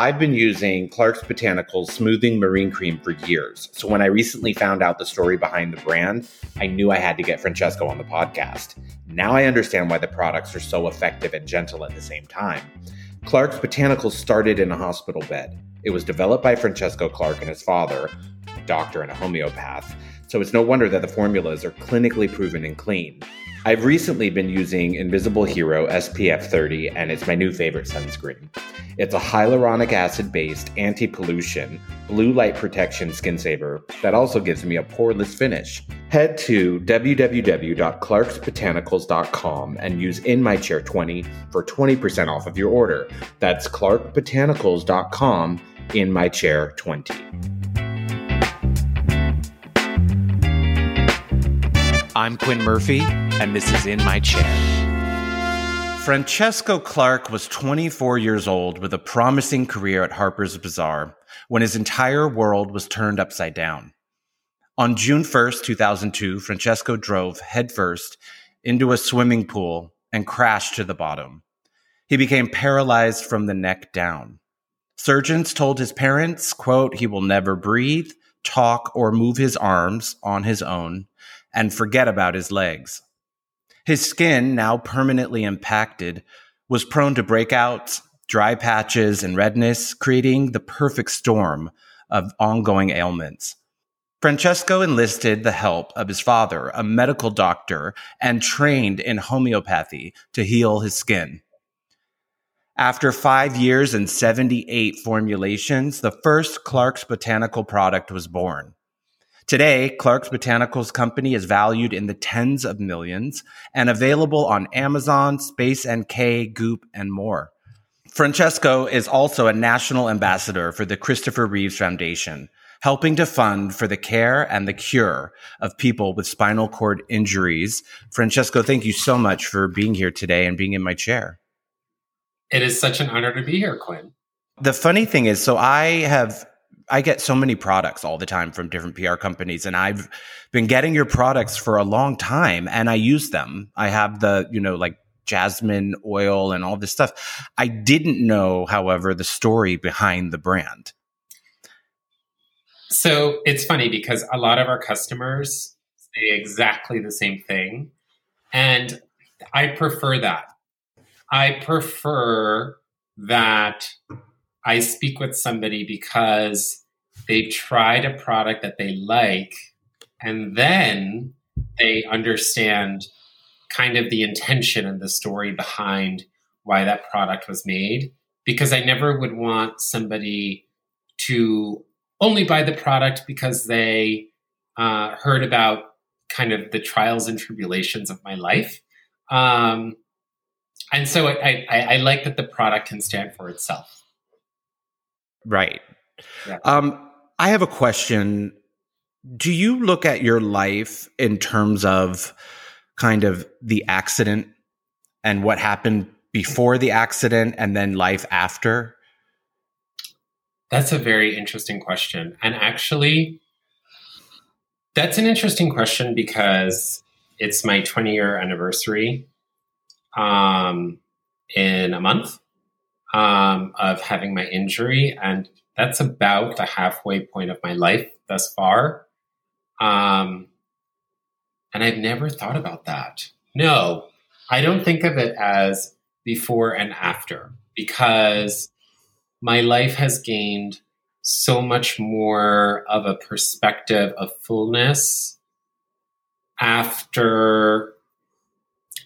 I've been using Clark's Botanicals Smoothing Marine Cream for years. So when I recently found out the story behind the brand, I knew I had to get Francesco on the podcast. Now I understand why the products are so effective and gentle at the same time. Clark's Botanicals started in a hospital bed. It was developed by Francesco Clark and his father, a doctor and a homeopath, so it's no wonder that the formulas are clinically proven and clean. I've recently been using Invisible Hero SPF 30, and it's my new favorite sunscreen. It's a hyaluronic acid based anti pollution, blue light protection skin saver that also gives me a poreless finish. Head to www.clarksbotanicals.com and use In My Chair 20 for 20% off of your order. That's clarksbotanicals.com in my chair 20. I'm Quinn Murphy, and this is In My Chair. Francesco Clark was 24 years old with a promising career at Harper's Bazaar when his entire world was turned upside down. On June 1st, 2002, Francesco drove headfirst into a swimming pool and crashed to the bottom. He became paralyzed from the neck down. Surgeons told his parents, quote, he will never breathe, talk, or move his arms on his own and forget about his legs. His skin, now permanently impacted, was prone to breakouts, dry patches, and redness, creating the perfect storm of ongoing ailments. Francesco enlisted the help of his father, a medical doctor, and trained in homeopathy to heal his skin. After five years and 78 formulations, the first Clark's Botanical product was born. Today, Clark's Botanicals Company is valued in the tens of millions and available on Amazon, Space NK, Goop, and more. Francesco is also a national ambassador for the Christopher Reeves Foundation, helping to fund for the care and the cure of people with spinal cord injuries. Francesco, thank you so much for being here today and being in my chair. It is such an honor to be here, Quinn. The funny thing is, so I have I get so many products all the time from different PR companies and I've been getting your products for a long time and I use them. I have the, you know, like jasmine oil and all this stuff. I didn't know, however, the story behind the brand. So it's funny because a lot of our customers say exactly the same thing. And I prefer that. I prefer that I speak with somebody because they've tried a product that they like and then they understand kind of the intention and the story behind why that product was made because I never would want somebody to only buy the product because they uh, heard about kind of the trials and tribulations of my life. Um, and so I, I, I like that the product can stand for itself. Right. Yeah. Um, I have a question. Do you look at your life in terms of kind of the accident and what happened before the accident and then life after? That's a very interesting question. And actually, that's an interesting question because it's my 20 year anniversary um, in a month um, of having my injury, and that's about the halfway point of my life thus far. Um, and I've never thought about that. No, I don't think of it as before and after because my life has gained so much more of a perspective of fullness after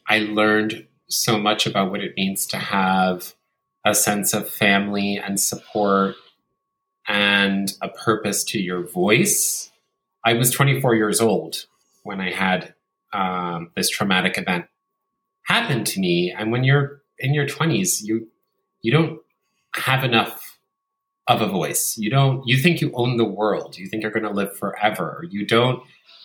I learned so much about what it means to have a sense of family and support and a purpose to your voice. I was 24 years old when I had um, this traumatic event happen to me. And when you're in your 20s, you you don't have enough of a voice. You don't. You think you own the world. You think you're going to live forever. You don't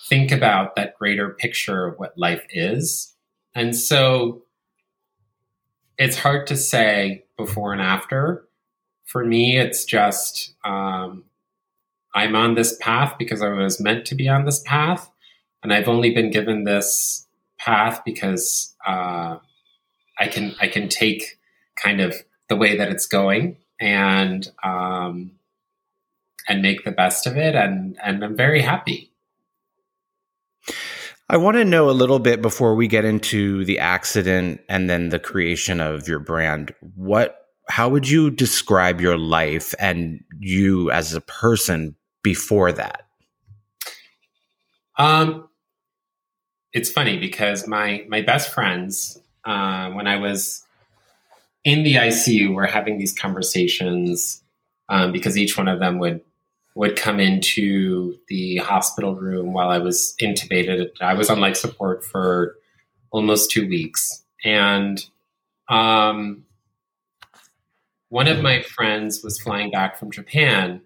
think about that greater picture of what life is. And so it's hard to say before and after. For me, it's just um, I'm on this path because I was meant to be on this path, and I've only been given this path because uh, I can I can take kind of the way that it's going, and um, and make the best of it. And and I'm very happy. I want to know a little bit before we get into the accident and then the creation of your brand. What how would you describe your life and you as a person before that? Um, it's funny because my my best friends, uh, when I was in the ICU, were having these conversations um, because each one of them would would come into the hospital room while I was intubated. I was on life support for almost two weeks, and um, one of my friends was flying back from Japan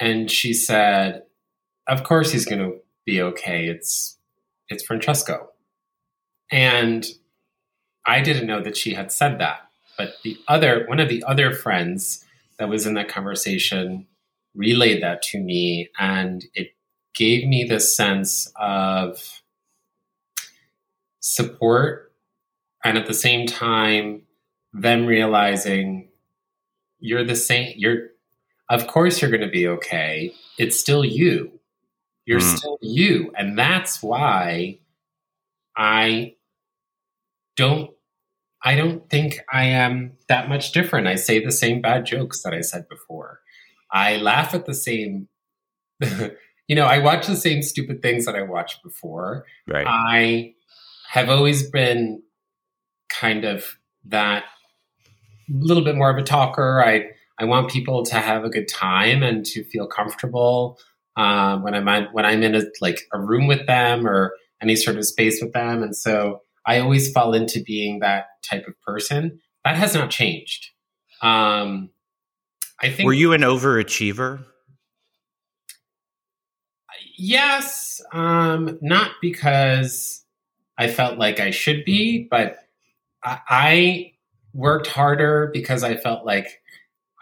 and she said, Of course he's going to be okay. It's, it's Francesco. And I didn't know that she had said that. But the other, one of the other friends that was in that conversation relayed that to me. And it gave me this sense of support. And at the same time, them realizing you're the same. You're, of course, you're going to be okay. It's still you. You're mm. still you. And that's why I don't I don't think I am that much different. I say the same bad jokes that I said before. I laugh at the same you know, I watch the same stupid things that I watched before. Right. I have always been kind of that little bit more of a talker. I I want people to have a good time and to feel comfortable um, when I'm on, when I'm in a like a room with them or any sort of space with them. And so I always fall into being that type of person. That has not changed. Um, I think. Were you an overachiever? Yes, um, not because I felt like I should be, but I, I worked harder because I felt like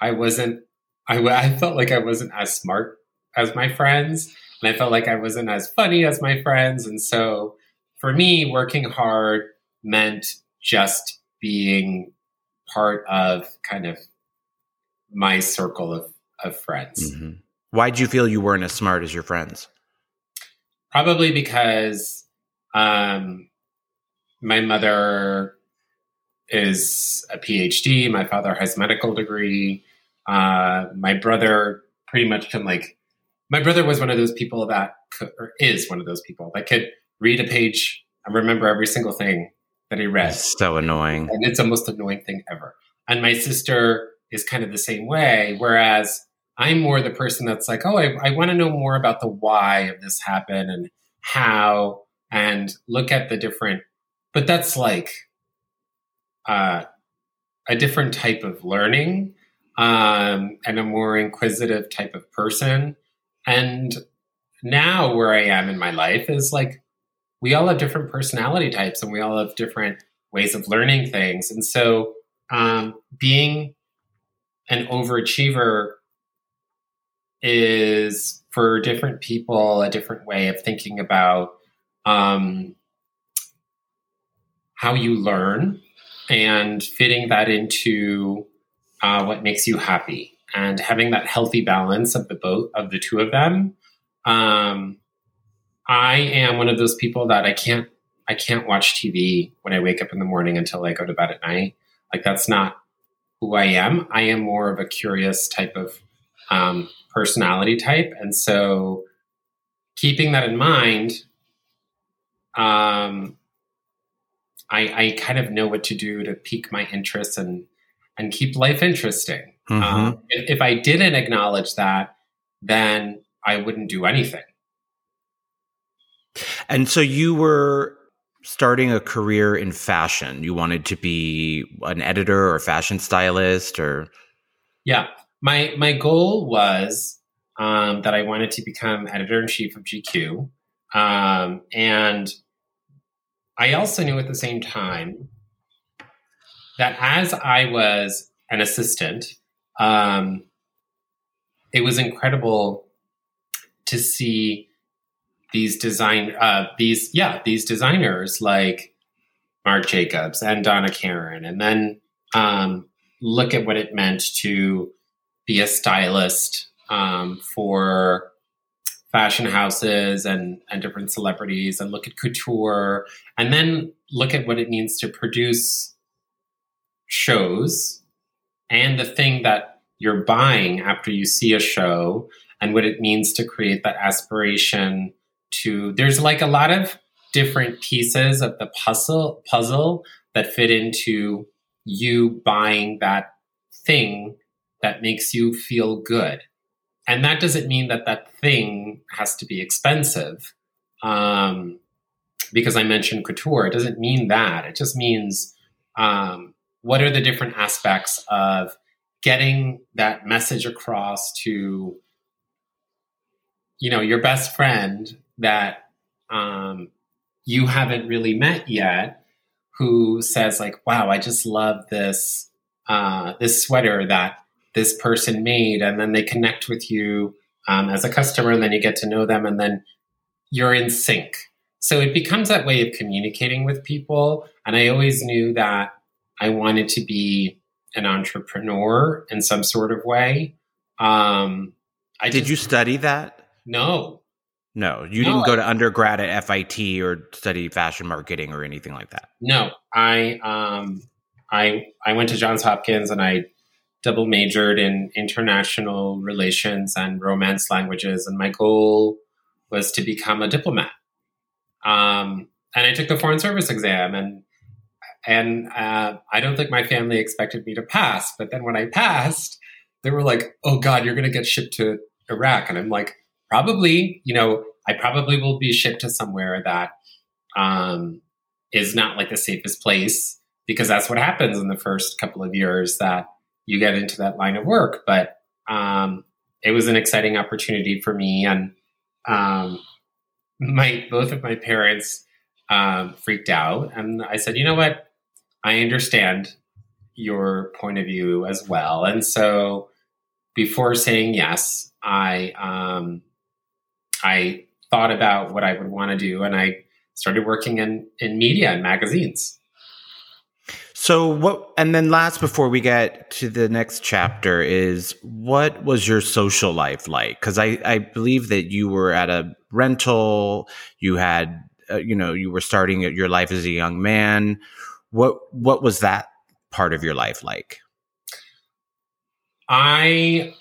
I wasn't, I, I felt like I wasn't as smart as my friends. And I felt like I wasn't as funny as my friends. And so for me, working hard meant just being part of kind of my circle of, of friends. Mm-hmm. Why did you feel you weren't as smart as your friends? Probably because um, my mother is a PhD. My father has medical degree. Uh, my brother pretty much can like. My brother was one of those people that could, or is one of those people that could read a page and remember every single thing that he read. so annoying, and it's the most annoying thing ever. And my sister is kind of the same way. Whereas I'm more the person that's like, oh, I, I want to know more about the why of this happen and how, and look at the different. But that's like uh, a different type of learning um, and a more inquisitive type of person. And now, where I am in my life is like we all have different personality types and we all have different ways of learning things. And so, um, being an overachiever is for different people a different way of thinking about um, how you learn and fitting that into uh, what makes you happy and having that healthy balance of the both of the two of them. Um, I am one of those people that I can't I can't watch TV when I wake up in the morning until I go to bed at night. Like that's not who I am. I am more of a curious type of um, personality type, and so keeping that in mind, um, I, I kind of know what to do to pique my interest and and keep life interesting. Mm-hmm. Um, if, if I didn't acknowledge that, then I wouldn't do anything. And so you were starting a career in fashion. You wanted to be an editor or fashion stylist or Yeah. My my goal was um, that I wanted to become editor in chief of GQ. Um, and I also knew at the same time that as I was an assistant, um, it was incredible to see these design uh, these yeah these designers like Marc Jacobs and Donna Karan, and then um, look at what it meant to be a stylist um, for fashion houses and, and different celebrities and look at couture and then look at what it means to produce shows and the thing that you're buying after you see a show and what it means to create that aspiration to there's like a lot of different pieces of the puzzle puzzle that fit into you buying that thing that makes you feel good. And that doesn't mean that that thing has to be expensive. Um, because i mentioned couture it doesn't mean that. It just means um, what are the different aspects of getting that message across to you know your best friend that um, you haven't really met yet who says like wow i just love this uh, this sweater that this person made. And then they connect with you um, as a customer and then you get to know them and then you're in sync. So it becomes that way of communicating with people. And i always knew that i wanted to be an entrepreneur in some sort of way. Um, I did just, you study that? No no you no, didn't go to undergrad at FIT or study fashion marketing or anything like that no i um, i i went to johns hopkins and i double majored in international relations and romance languages, and my goal was to become a diplomat. Um, and I took the foreign service exam, and and uh, I don't think my family expected me to pass. But then when I passed, they were like, "Oh God, you're going to get shipped to Iraq," and I'm like, "Probably, you know, I probably will be shipped to somewhere that um, is not like the safest place." Because that's what happens in the first couple of years that you get into that line of work. But um, it was an exciting opportunity for me, and um, my both of my parents um, freaked out, and I said, you know what, I understand your point of view as well, and so before saying yes, I um, I thought about what I would want to do, and I started working in in media and magazines. So what and then last before we get to the next chapter is what was your social life like? Cuz I I believe that you were at a rental, you had uh, you know, you were starting your life as a young man. What what was that part of your life like? I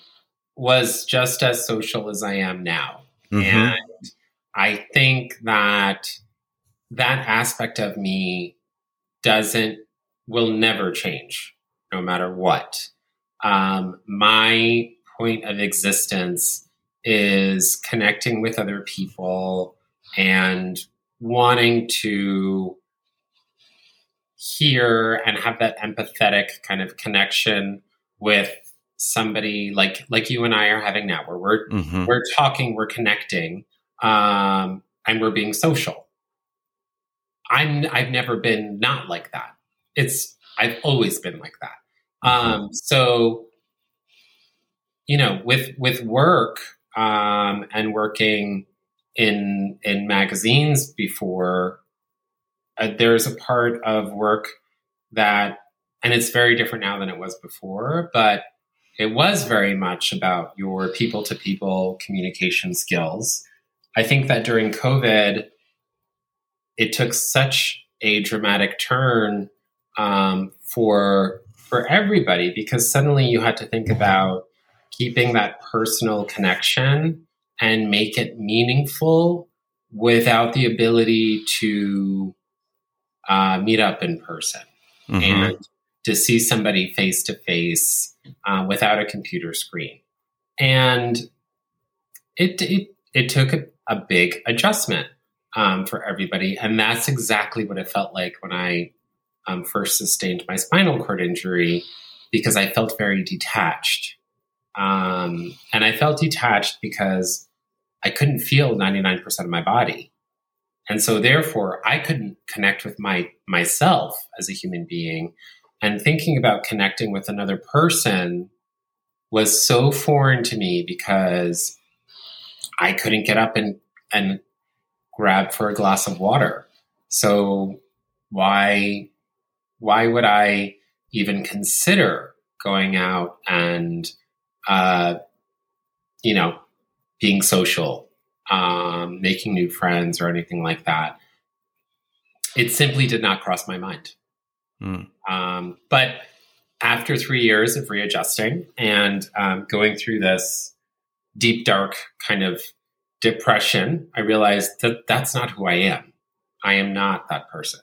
was just as social as I am now. Mm-hmm. And I think that that aspect of me doesn't will never change, no matter what. Um, my point of existence is connecting with other people and wanting to hear and have that empathetic kind of connection with somebody like like you and I are having now, where we're mm-hmm. we're talking, we're connecting, um, and we're being social. I'm I've never been not like that it's I've always been like that. Mm-hmm. Um, so you know, with with work um, and working in in magazines before, uh, there's a part of work that, and it's very different now than it was before, but it was very much about your people to people communication skills. I think that during COVID, it took such a dramatic turn um, for for everybody because suddenly you had to think about keeping that personal connection and make it meaningful without the ability to uh, meet up in person mm-hmm. and to see somebody face to face without a computer screen. And it it, it took a, a big adjustment um, for everybody, and that's exactly what it felt like when I um, first sustained my spinal cord injury because I felt very detached. Um, and I felt detached because I couldn't feel 99% of my body. And so therefore I couldn't connect with my myself as a human being. And thinking about connecting with another person was so foreign to me because I couldn't get up and, and grab for a glass of water. So why why would I even consider going out and, uh, you know, being social, um, making new friends or anything like that. It simply did not cross my mind. Mm. Um, but after three years of readjusting and um, going through this deep, dark kind of depression, I realized that that's not who I am. I am not that person.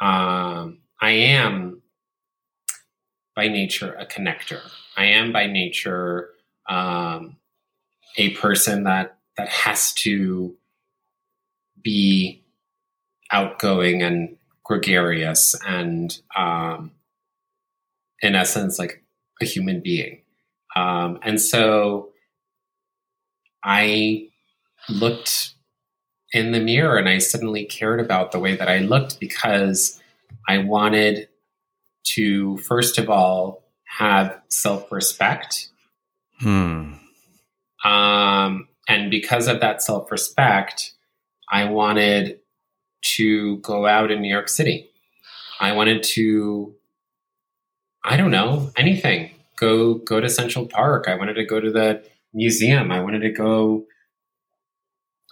Um, I am by nature a connector. I am by nature um, a person that that has to be outgoing and gregarious and um, in essence like a human being um, and so i looked in the mirror and i suddenly cared about the way that i looked because i wanted to first of all have self-respect hmm. um, and because of that self-respect i wanted to go out in New York City. I wanted to, I don't know, anything. Go go to Central Park. I wanted to go to the museum. I wanted to go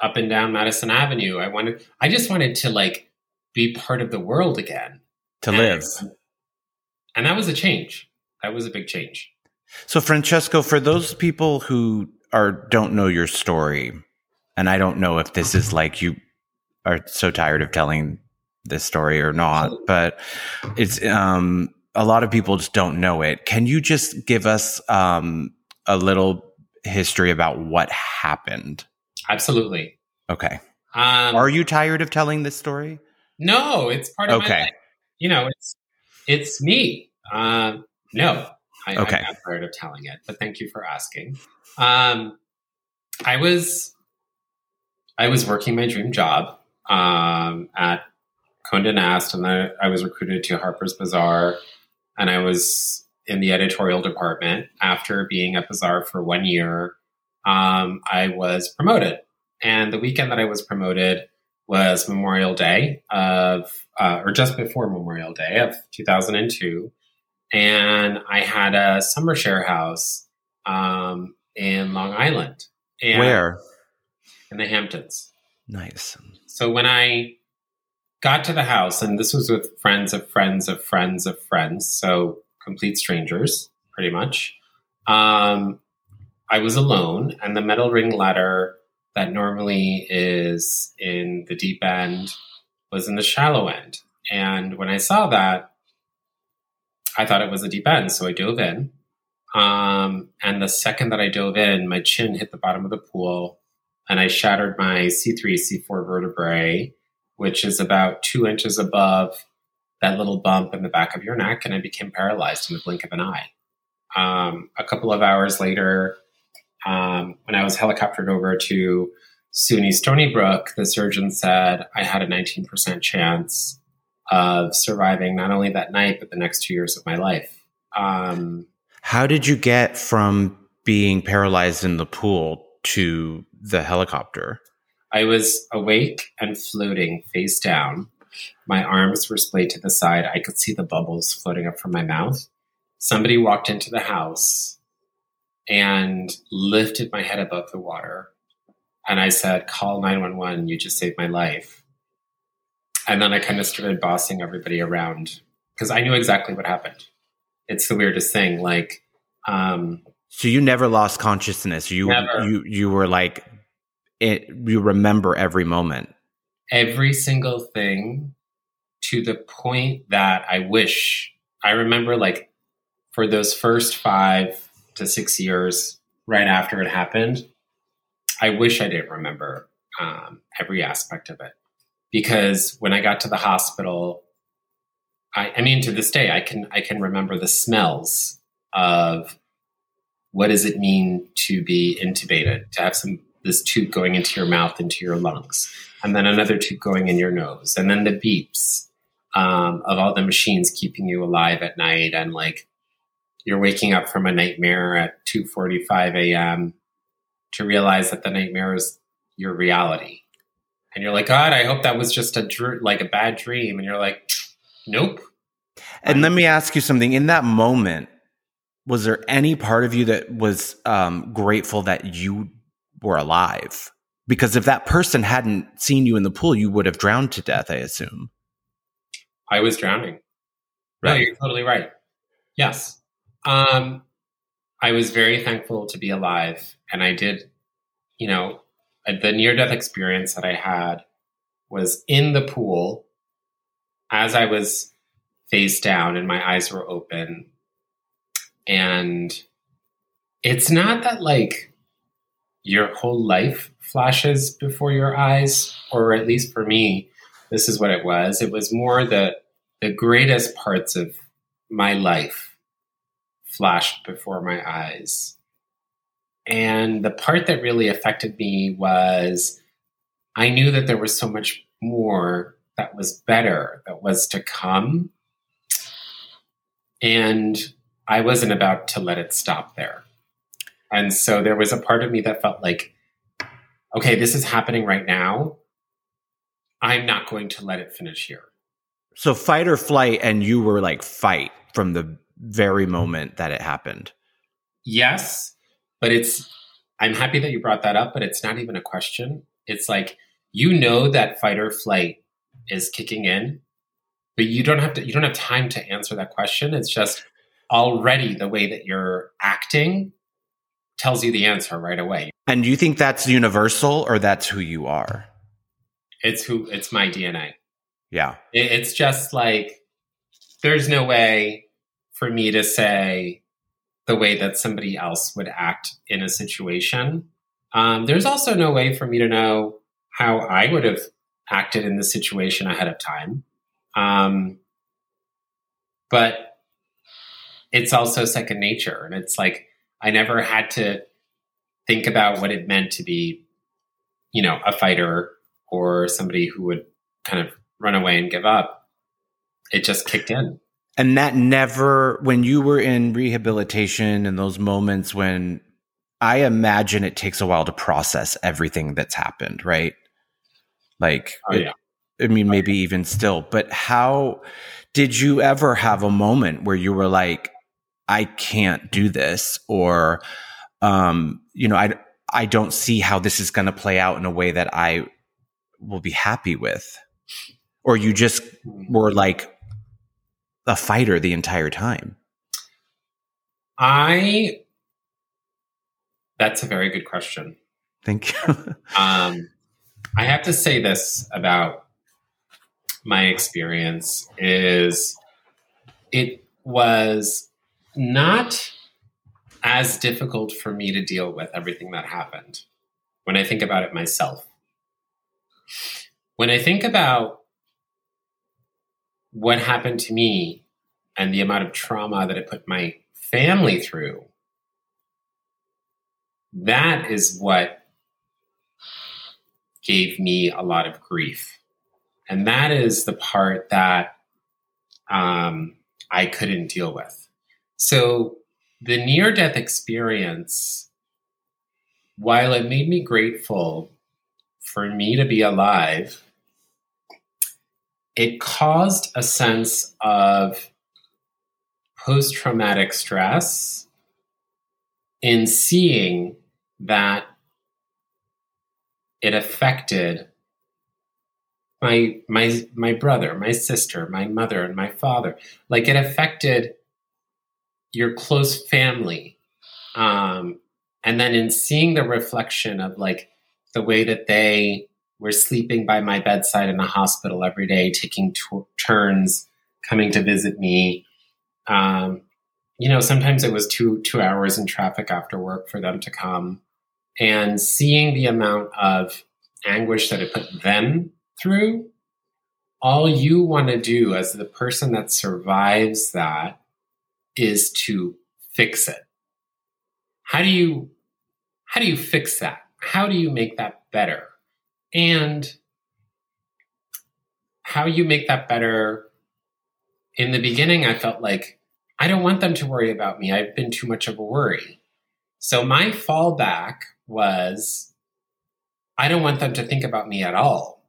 up and down Madison Avenue. I wanted I just wanted to like be part of the world again. To and, live. And that was a change. That was a big change. So Francesco, for those people who are don't know your story, and I don't know if this is like you are so tired of telling this story or not, but it's um, a lot of people just don't know it. Can you just give us um, a little history about what happened? Absolutely. Okay. Um, are you tired of telling this story? No, it's part of okay. You know, it's it's me. Uh, no, I, okay. I'm not tired of telling it, but thank you for asking. Um, I was I was working my dream job um, at Condé Nast, and then I was recruited to Harper's Bazaar, and I was in the editorial department. After being at Bazaar for one year, um, I was promoted, and the weekend that I was promoted was Memorial Day of, uh, or just before Memorial Day of 2002, and I had a summer share house um, in Long Island. Where? In the Hamptons. Nice. So when I got to the house, and this was with friends of friends of friends of friends, so complete strangers, pretty much. Um, I was alone, and the metal ring ladder that normally is in the deep end was in the shallow end. And when I saw that, I thought it was a deep end, so I dove in. Um, and the second that I dove in, my chin hit the bottom of the pool and I shattered my C3, C4 vertebrae, which is about two inches above that little bump in the back of your neck, and I became paralyzed in the blink of an eye. Um, a couple of hours later, um, when I was helicoptered over to SUNY Stony Brook, the surgeon said I had a 19% chance of surviving not only that night, but the next two years of my life. Um, How did you get from being paralyzed in the pool to the helicopter? I was awake and floating face down. My arms were splayed to the side. I could see the bubbles floating up from my mouth. Somebody walked into the house and lifted my head above the water. And I said, Call 911. You just saved my life. And then I kind of started bossing everybody around because I knew exactly what happened. It's the weirdest thing. Like, um, so you never lost consciousness. You never. you you were like it, you remember every moment. Every single thing to the point that I wish I remember like for those first 5 to 6 years right after it happened, I wish I didn't remember um, every aspect of it because when I got to the hospital, I, I, mean, to this day, I can I can remember the smells of what does it mean to be intubated, to have some this tube going into your mouth, into your lungs, and then another tube going in your nose, and then the beeps um, of all the machines keeping you alive at night, and like you're waking up from a nightmare at 2:45 a.m. to realize that the nightmare is your reality, and you're like, God, I hope that was just a dr- like a bad dream, and you're like, Nope. And let me ask you something. In that moment, was there any part of you that was um, grateful that you were alive? Because if that person hadn't seen you in the pool, you would have drowned to death, I assume. I was drowning. Right. No, you're totally right. Yes. Um, I was very thankful to be alive. And I did, you know, the near death experience that I had was in the pool as I was face down and my eyes were open. And it's not that like your whole life flashes before your eyes, or at least for me, this is what it was. It was more the the greatest parts of my life flashed before my eyes. And the part that really affected me was I knew that there was so much more that was better that was to come. And I wasn't about to let it stop there. And so there was a part of me that felt like, okay, this is happening right now. I'm not going to let it finish here. So fight or flight, and you were like fight from the very moment that it happened. Yes, but it's, I'm happy that you brought that up, but it's not even a question. It's like, you know that fight or flight is kicking in, but you don't have to, you don't have time to answer that question. It's just already the way that you're acting tells you the answer right away. And you think that's universal or that's who you are? It's who, it's my DNA. Yeah. It, it's just like, there's no way for me to say the way that somebody else would act in a situation. Um, there's also no way for me to know how I would have acted in the situation ahead of time. Um, but it's also second nature. And it's like, I never had to think about what it meant to be, you know, a fighter or somebody who would kind of run away and give up. It just kicked in. And that never, when you were in rehabilitation and those moments when I imagine it takes a while to process everything that's happened, right? Like, oh, yeah. it, I mean, oh, maybe even still, but how did you ever have a moment where you were like, I can't do this or, um, you know, I, I don't see how this is going to play out in a way that I will be happy with or you just were like a fighter the entire time? I that's a very good question. Thank you. um, I have to say this about my experience is it was not as difficult for me to deal with everything that happened when I think about it myself. When I think about what happened to me and the amount of trauma that it put my family through, that is what gave me a lot of grief. And that is the part that um, I couldn't deal with. So the near death experience, while it made me grateful for me to be alive, it caused a sense of post traumatic stress in seeing that it affected my my my brother, my sister, my mother and my father. Like it affected your close family. Um, and then in seeing the reflection of like the way that they were sleeping by my bedside in the hospital every day, taking t- turns coming to visit me. Um, you know, sometimes it was two two hours in traffic after work for them to come, and seeing the amount of anguish that it put them through. All you want to do as the person that survives that is to fix it. How do you how do you fix that? How do you make that better? And how you make that better. In the beginning, I felt like I don't want them to worry about me. I've been too much of a worry. So my fallback was I don't want them to think about me at all.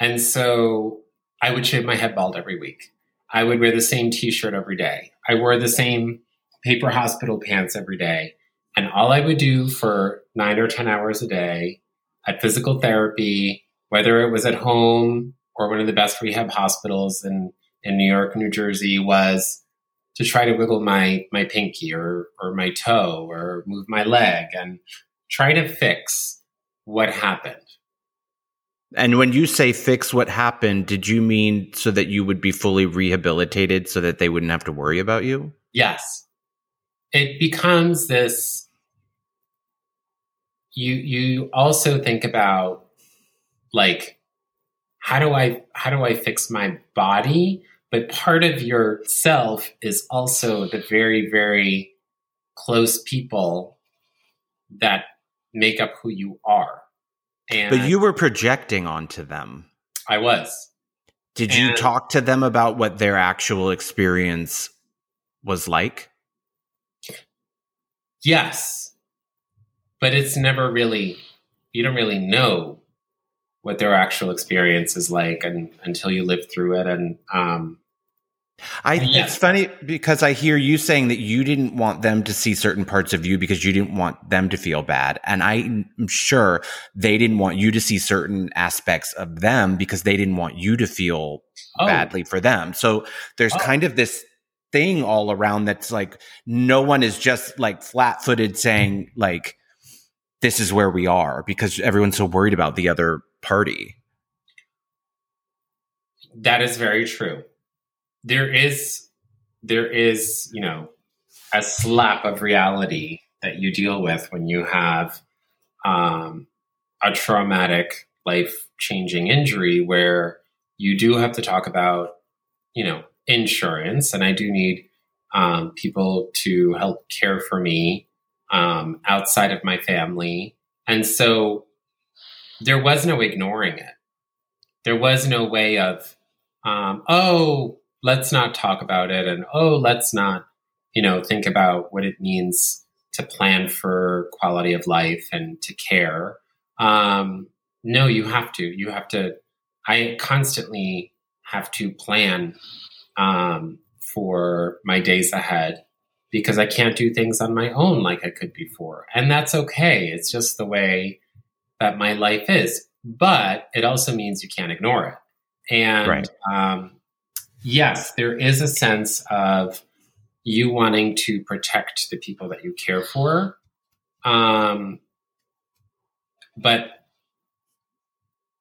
And so I would shave my head bald every week. I would wear the same t shirt every day. I wore the same paper hospital pants every day. And all I would do for nine or 10 hours a day at physical therapy, whether it was at home or one of the best rehab hospitals in, in New York, New Jersey, was to try to wiggle my, my pinky or, or my toe or move my leg and try to fix what happened. And when you say fix what happened, did you mean so that you would be fully rehabilitated so that they wouldn't have to worry about you? Yes. It becomes this you you also think about like how do I how do I fix my body? But part of yourself is also the very, very close people that make up who you are. And but you were projecting onto them. I was. Did and you talk to them about what their actual experience was like? Yes. But it's never really, you don't really know what their actual experience is like and, until you live through it. And um, I yes. it's funny because I hear you saying that you didn't want them to see certain parts of you because you didn't want them to feel bad. And I'm sure they didn't want you to see certain aspects of them because they didn't want you to feel oh. badly for them. So there's oh. kind of this thing all around that's like no one is just like flat footed saying like this is where we are because everyone's so worried about the other party. That is very true there is there is you know a slap of reality that you deal with when you have um, a traumatic life changing injury where you do have to talk about you know insurance. And i do need um, people to help care for me um, outside of my family. And so there was no ignoring it. There was no way of um, oh let's not talk about it and oh let's not you know think about what it means to plan for quality of life and to care. Um, no you have to. You have to i constantly have to plan um, for my days ahead because i can't do things on my own like i could before. And that's okay. It's just the way that my life is. But it also means you can't ignore it. And right. um, yes, there is a sense of you wanting to protect the people that you care for. Um, but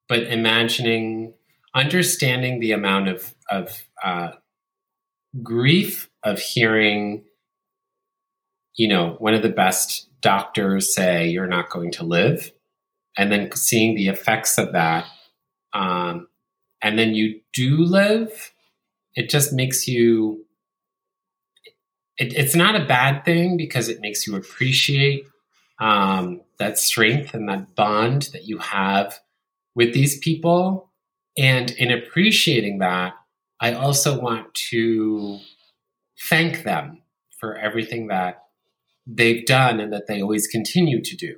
but imagining understanding the amount of of uh, grief of hearing you know one of the best doctors say you're not going to live and then seeing the effects of that um, and then you do live it just makes you it, it's not a bad thing because it makes you appreciate um, that strength and that bond that you have with these people. And in appreciating that i also want to thank them for everything that they've done and that they always continue to do.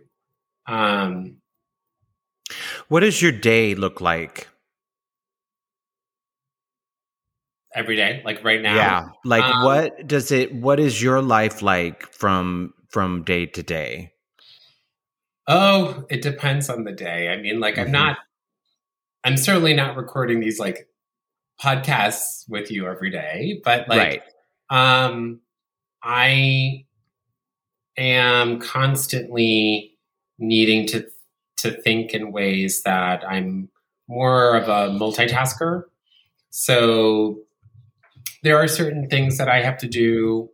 Um, what does your day look like every day, like right now. Yeah. Like um, what does it what is your life like from from day to day? Oh, it depends on the day. I mean, like mm-hmm. I'm not I'm certainly not recording these like podcasts with you every day, but like right. um I am constantly needing to to think in ways that I'm more of a multitasker. So there are certain things that I have to do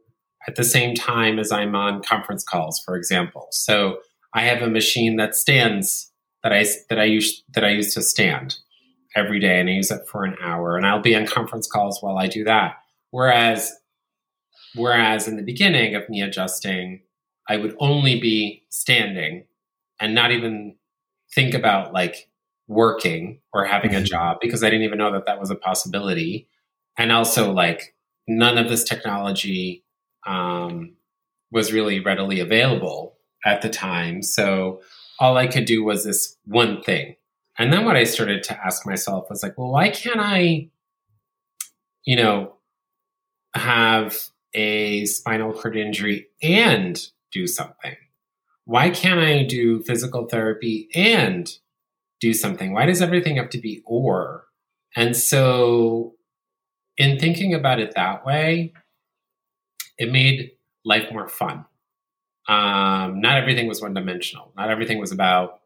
at the same time as I'm on conference calls, for example. So I have a machine that stands that I that I use that I use to stand every day, and I use it for an hour, and I'll be on conference calls while I do that. Whereas, whereas in the beginning of me adjusting, I would only be standing and not even think about like working or having a mm-hmm. job because I didn't even know that that was a possibility and also like none of this technology um, was really readily available at the time. So all I could do was this one thing. And then what I started to ask myself was like, well, why can't I, you know, have a spinal cord injury and do something? Why can't I do physical therapy and do something? Why does everything have to be or? And so, in thinking about it that way, it made life more fun. Um, not everything was one dimensional. Not everything was about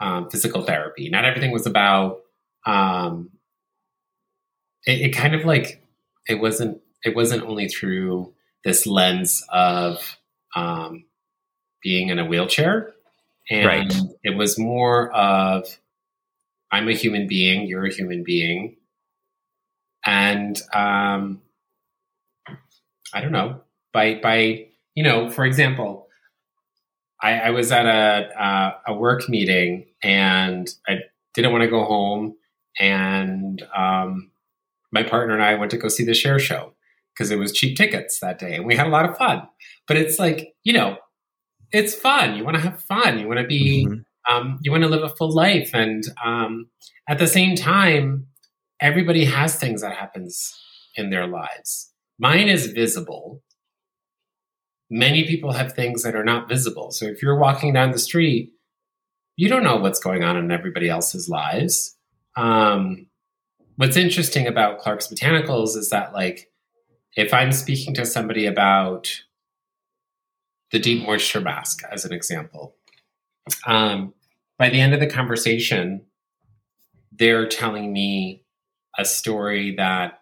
um, physical therapy. Not everything was about. Um, it, it kind of like it wasn't. It wasn't only through this lens of um, being in a wheelchair, and right. it was more of I'm a human being. You're a human being, and um, I don't know by by you know, for example, I, I was at a uh, a work meeting and I didn't want to go home, and um, my partner and I went to go see the Cher show because it was cheap tickets that day, and we had a lot of fun. But it's like you know, it's fun. You want to have fun. You want to be. Mm-hmm. Um, you want to live a full life, and um, at the same time, everybody has things that happens in their lives. Mine is visible, many people have things that are not visible. So if you're walking down the street, you don't know what's going on in everybody else's lives. Um, what's interesting about Clark's Botanicals is that, like, if I'm speaking to somebody about the deep moisture mask, as an example, um, by the end of the conversation, they're telling me a story that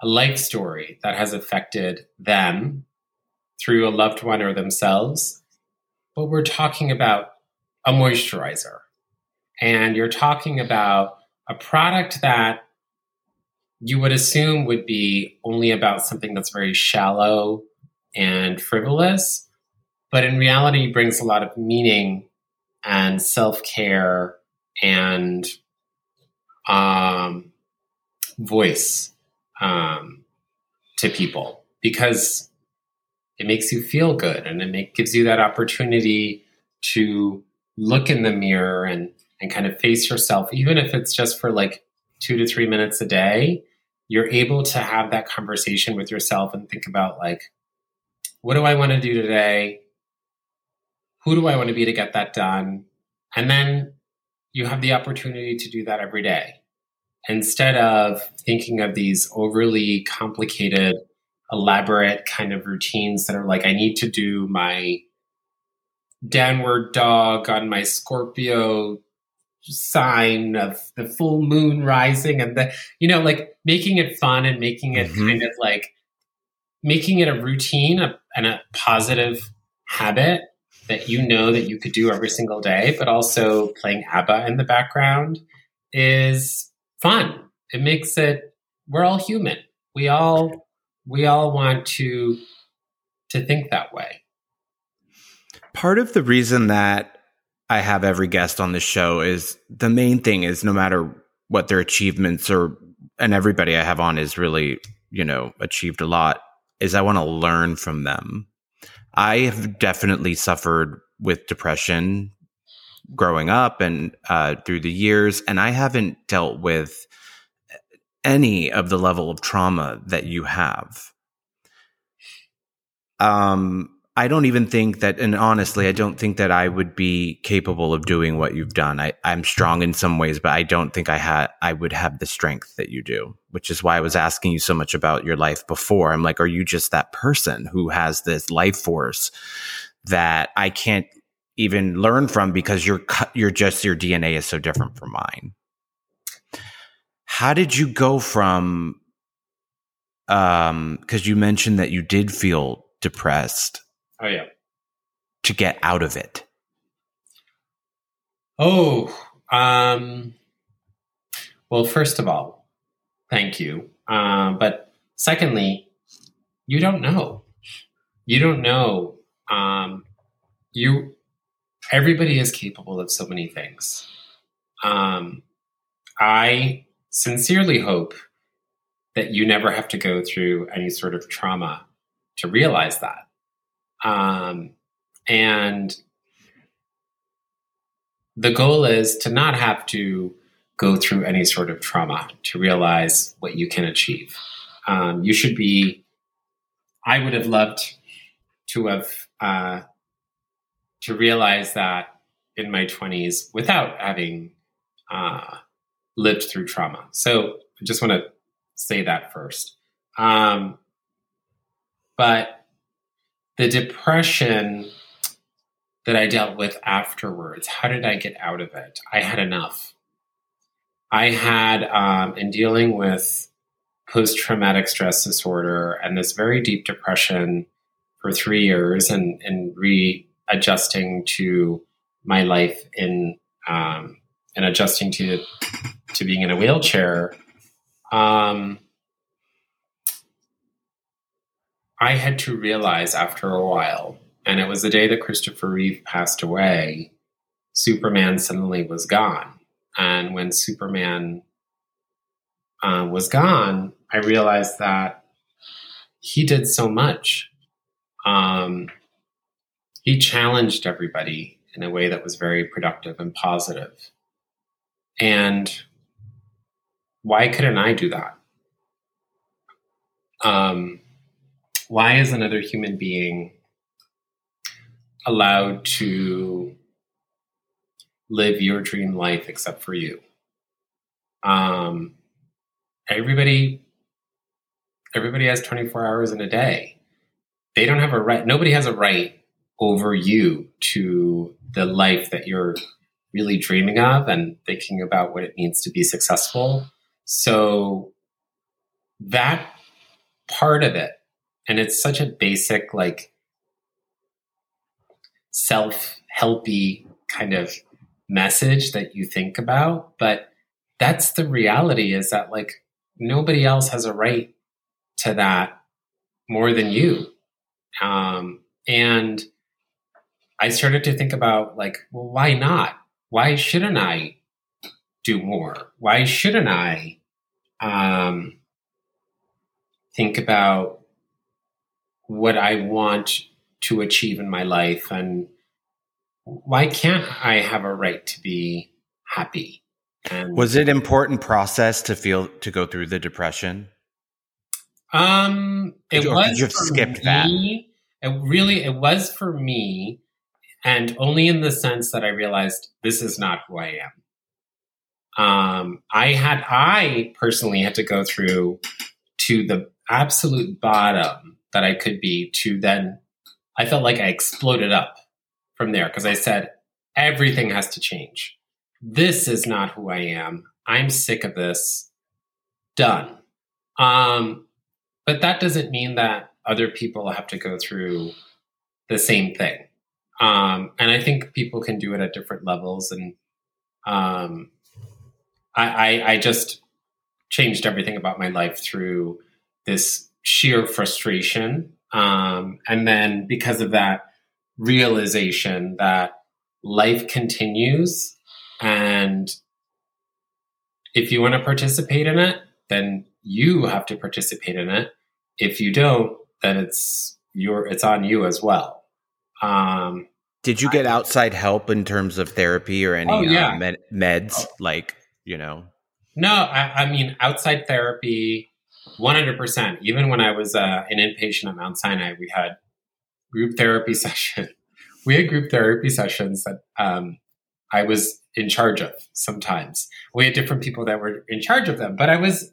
a life story that has affected them through a loved one or themselves, but we're talking about a moisturizer. And you're talking about a product that you would assume would be only about something that's very shallow and frivolous, but in reality brings a lot of meaning and self care and um, voice um, to people because it makes you feel good and it make, gives you that opportunity to look in the mirror and and kind of face yourself. Even if it's just for like 2 to 3 minutes a day you're able to have that conversation with yourself and think about like what do I want to do today? Who do I want to be to get that done? And then you have the opportunity to do that every day instead of thinking of these overly complicated elaborate kind of routines that are like, I need to do my downward dog on my Scorpio sign of the full moon rising and the, you know, like making it fun and making it mm-hmm. kind of like making it a routine a, and a positive habit that you know that you could do every single day, but also playing ABBA in the background is fun. It makes it, we're all human. We all we all want to to think that way. Part of the reason that I have every guest on the show is the main thing is no matter what their achievements or and everybody I have on is really, you know, achieved a lot is I want to learn from them. I have definitely suffered with depression growing up and uh, through the years, and I haven't dealt with any of the level of trauma that you have. Um, I don't even think that, and honestly, I don't think that I would be capable of doing what you've done. I, I'm strong in some ways, but I don't think I had, I would have the strength that you do, which is why I was asking you so much about your life before. I'm like, are you just that person who has this life force that I can't even learn from because you're, you're just, your DNA is so different from mine? How did you go from um because you mentioned that you did feel depressed oh yeah. to get out of it? Oh um well first of all thank you. Um but secondly you don't know. You don't know. Um you everybody is capable of so many things um i sincerely hope that you never have to go through any sort of trauma to realize that. Um, and the goal is to not have to go through any sort of trauma to realize what you can achieve. Um, you should be I would have loved to have uh, to realize that in my 20s without having uh, lived through trauma. So I just want to say that first. Um, but the depression that I dealt with afterwards, how did I get out of it? I had enough. I had, um, in dealing with post traumatic stress disorder and this very deep depression for three years and, and readjusting to my life in um, and adjusting to to being in a wheelchair, um, I had to realize after a while, and it was the day that Christopher Reeve passed away, Superman suddenly was gone. And when Superman uh, was gone, I realized that he did so much. Um, he challenged everybody in a way that was very productive and positive. And why couldn't I do that? Um, why is another human being allowed to live your dream life except for you? Um, everybody, everybody has 24 hours in a day. They don't have a right. Nobody has a right over you to the life that you're really dreaming of and thinking about what it means to be successful. So that part of it, and it's such a basic, like self helpy kind of message that you think about, but that's the reality is that like nobody else has a right to that more than you. Um, and I started to think about like, well, why not? Why shouldn't I do more? Why shouldn't I um, think about what I want to achieve in my life and why can't I have a right to be happy? And was it important process to feel to go through the depression? Um, it or was. you skipped me. that? It really, it was for me, and only in the sense that I realized this is not who I am. Um, I had, I personally had to go through to the absolute bottom that I could be to then I felt like I exploded up from there because I said, everything has to change. This is not who I am. I'm sick of this. Done. Um, but that doesn't mean that other people have to go through the same thing. Um, and I think people can do it at different levels. And um, I, I, I just changed everything about my life through this sheer frustration. Um, and then because of that realization that life continues and if you want to participate in it, then you have to participate in it. If you don't, then it's your it's on you as well. Um, Did you get I, outside help in terms of therapy or any oh, yeah. uh, med- meds? Oh. Like, you know? No, I, I mean, outside therapy, 100%. Even when I was uh, an inpatient at Mount Sinai, we had group therapy session. We had group therapy sessions that um, I was in charge of sometimes. We had different people that were in charge of them, but I was,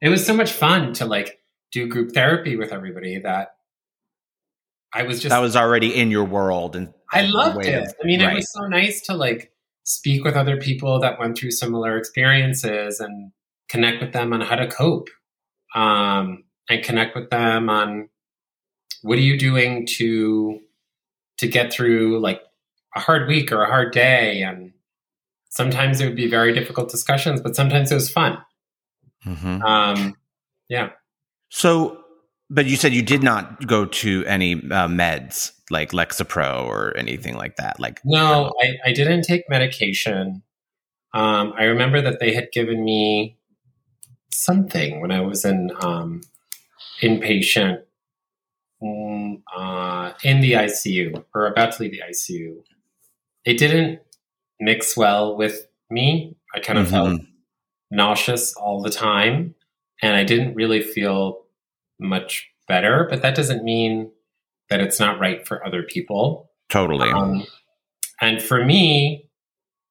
it was so much fun to like do group therapy with everybody that I was just that was already in your world, and I loved it. Of, I mean, right. it was so nice to like speak with other people that went through similar experiences and connect with them on how to cope, um, and connect with them on what are you doing to to get through like a hard week or a hard day and sometimes it would be very difficult discussions but sometimes it was fun mm-hmm. um, yeah so but you said you did not go to any uh, meds like Lexapro or anything like that. Like no, I, I didn't take medication. Um, I remember that they had given me something when I was in um, inpatient um, uh, in the ICU or about to leave the ICU. It didn't mix well with me. I kind of mm-hmm. felt nauseous all the time, and I didn't really feel much better, but that doesn't mean that it's not right for other people. Totally. Um, and for me,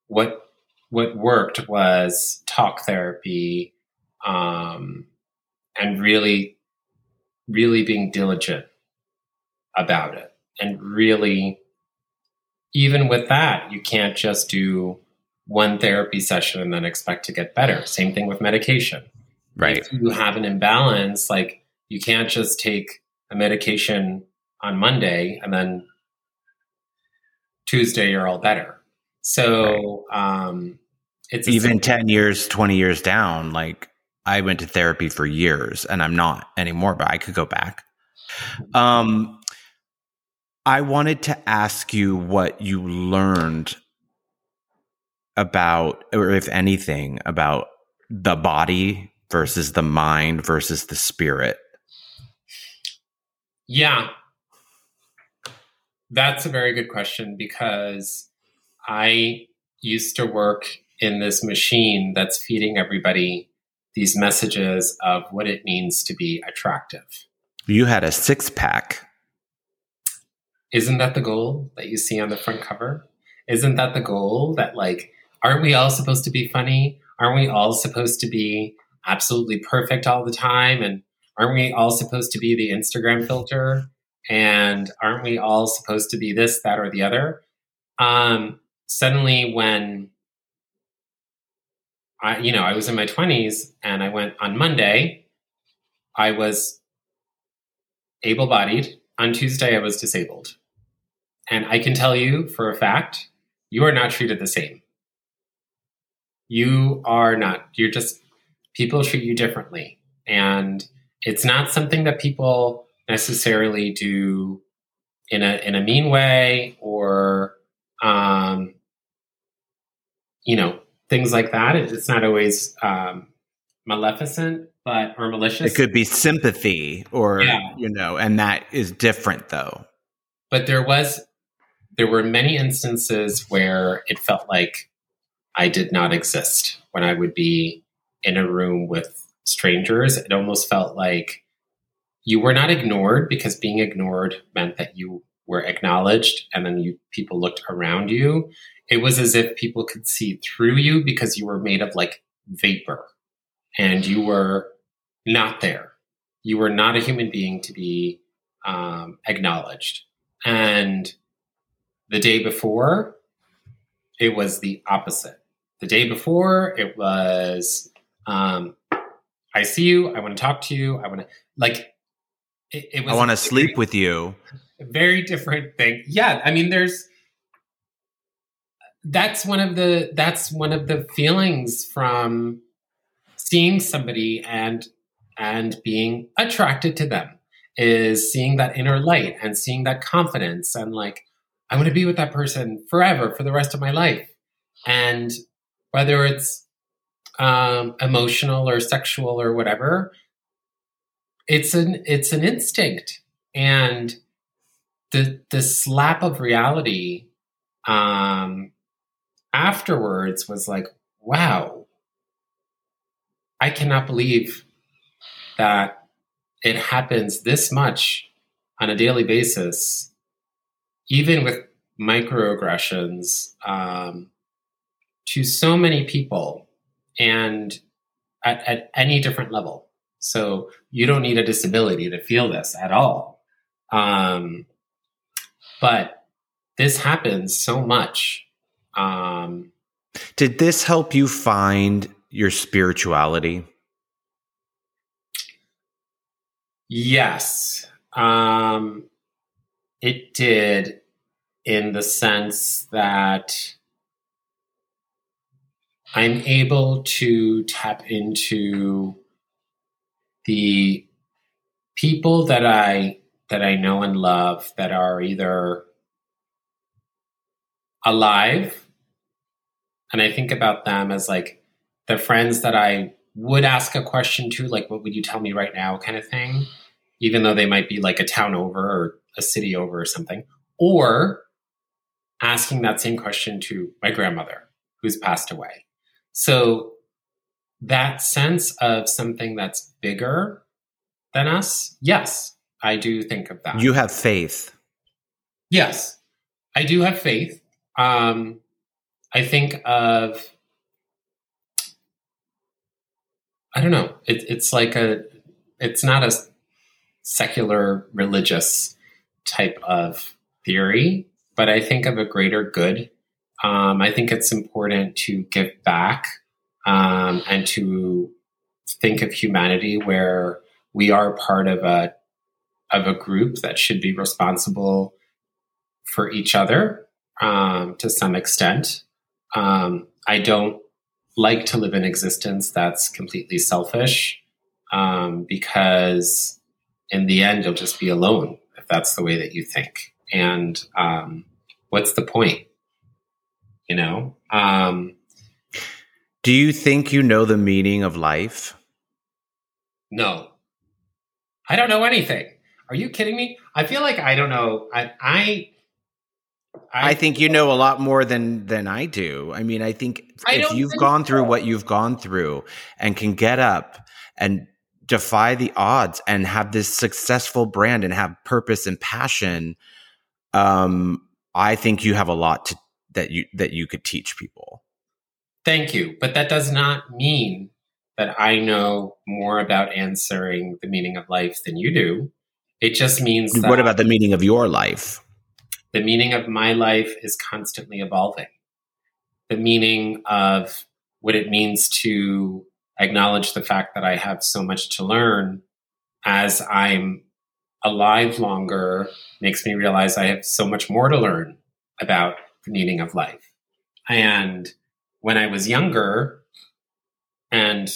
what what worked was talk therapy, um, and really, really being diligent about it, and really, even with that, you can't just do one therapy session and then expect to get better. Same thing with medication. Right. If you have an imbalance, like you can't just take a medication on Monday and then Tuesday you're all better. So um, it's even 10 years, 20 years down, like I went to therapy for years and I'm not anymore, but I could go back. Um, I wanted to ask you what you learned about, or if anything, about the body versus the mind versus the spirit. Yeah. That's a very good question because I used to work in this machine that's feeding everybody these messages of what it means to be attractive. You had a six pack. Isn't that the goal that you see on the front cover? Isn't that the goal that, like, aren't we all supposed to be funny? Aren't we all supposed to be absolutely perfect all the time? And aren't we all supposed to be the Instagram filter? And aren't we all supposed to be this, that, or the other? Um, suddenly, when I, you know, I was in my 20s and I went on Monday, I was able bodied. On Tuesday, I was disabled. And I can tell you for a fact, you are not treated the same. You are not. You're just, people treat you differently. And it's not something that people necessarily do in a, in a mean way or, um, you know, things like that. It's not always um, maleficent, but or malicious. It could be sympathy, or yeah. you know, and that is different though. But there was, there were many instances where it felt like I did not exist when I would be in a room with strangers. It almost felt like you were not ignored because being ignored meant that you were acknowledged and then you people looked around you it was as if people could see through you because you were made of like vapor and you were not there. You were not a human being to be um, acknowledged. And the day before, it was the opposite. The day before, it was, um, I see you. I want to talk to you. I want to, like, it, it was. I want to sleep with you. Very different thing. Yeah. I mean, there's, that's one of the that's one of the feelings from seeing somebody and and being attracted to them is seeing that inner light and seeing that confidence and like i want to be with that person forever for the rest of my life and whether it's um, emotional or sexual or whatever it's an it's an instinct. And the the slap of reality um, afterwards was like, wow, I cannot believe that it happens this much on a daily basis, even with microaggressions um, to so many people and at, at any different level. So you don't need a disability to feel this at all. Um, but this happens so much um, Did this help you find your spirituality? Yes. Um, it did in the sense that I'm able to tap into the people that I that I know and love that are either alive and I think about them as like the friends that I would ask a question to, like, what would you tell me right now, kind of thing, even though they might be like a town over or a city over or something, or asking that same question to my grandmother who's passed away. So that sense of something that's bigger than us, yes, I do think of that. You have faith. Yes, I do have faith. Um, I think of, I don't know. It, it's like a, it's not a secular religious type of theory, but I think of a greater good. Um, I think it's important to give back um, and to think of humanity where we are part of a of a group that should be responsible for each other um, to some extent. Um, I don't like to live an existence that's completely selfish um, because in the end you'll just be alone if that's the way that you think. And um, what's the point? You know. Um, Do you think you know the meaning of life? No, I don't know anything. Are you kidding me? I feel like I don't know. I I, I, think you know a lot more than than I do. I mean, I think I if you've think gone through what you've gone through and can get up and defy the odds and have this successful brand and have purpose and passion, um, I think you have a lot to that you that you could teach people. Thank you, but that does not mean that I know more about answering the meaning of life than you do. It just means that What about the meaning of your life? the meaning of my life is constantly evolving. The meaning of what it means to acknowledge the fact that I have so much to learn as I'm alive longer makes me realize I have so much more to learn about meaning of life. And when I was younger and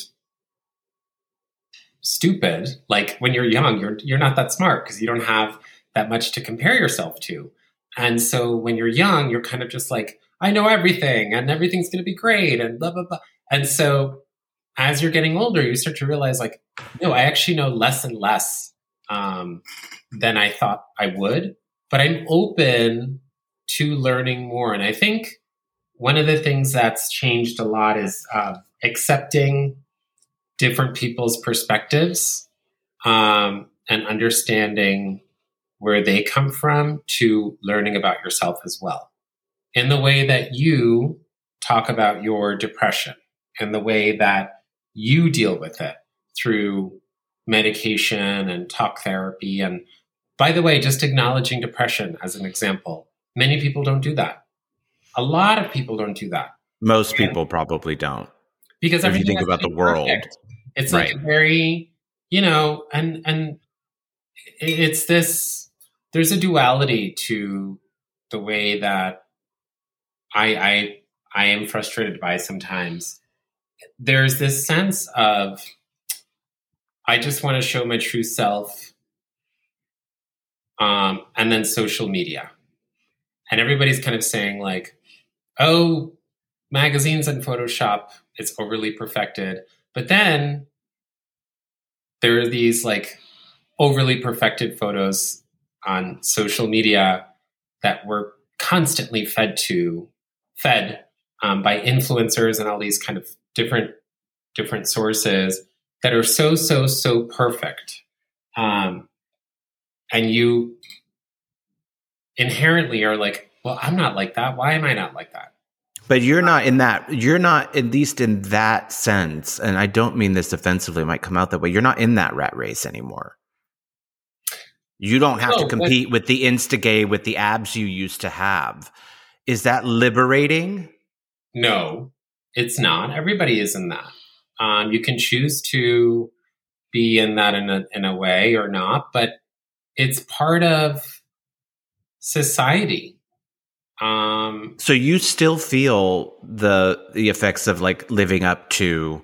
stupid, like when you're young, you're you're not that smart because you don't have that much to compare yourself to. And so when you're young, you're kind of just like, I know everything and everything's going to be great and blah, blah, blah. And so as you're getting older, you start to realize, like, no, I actually know less and less um, than I thought I would. But I'm open to learning more. And I think one of the things that's changed a lot is uh, accepting different people's perspectives um, and understanding where they come from to learning about yourself as well. In the way that you talk about your depression and the way that you deal with it through medication and talk therapy. And by the way, just acknowledging depression as an example, many people don't do that. A lot of people don't do that Most people probably don't. because If you think about the world. perfect. It's like Right. a very, you know, and and it's this. There's a duality to the way that I I I am frustrated by sometimes. There's this sense of I just want to show my true self, um, and then social media, and everybody's kind of saying like, "Oh, magazines and Photoshop, it's overly perfected." But then there are these like overly perfected photos on social media that were constantly fed to, fed um, by influencers and all these kind of different different sources that are so so so perfect, um, and you inherently are like, well, I'm not like that. Why am I not like that? But you're not in that. You're not at least in that sense. And I don't mean this offensively. It might come out that way. You're not in that rat race anymore. You don't have No, to compete with the Instagay with the abs you used to have. Is that liberating? No, it's not. Everybody is in that. Um, you can choose to be in that in a in a way or not, but it's part of society. Um, So you still feel the the effects of like living up to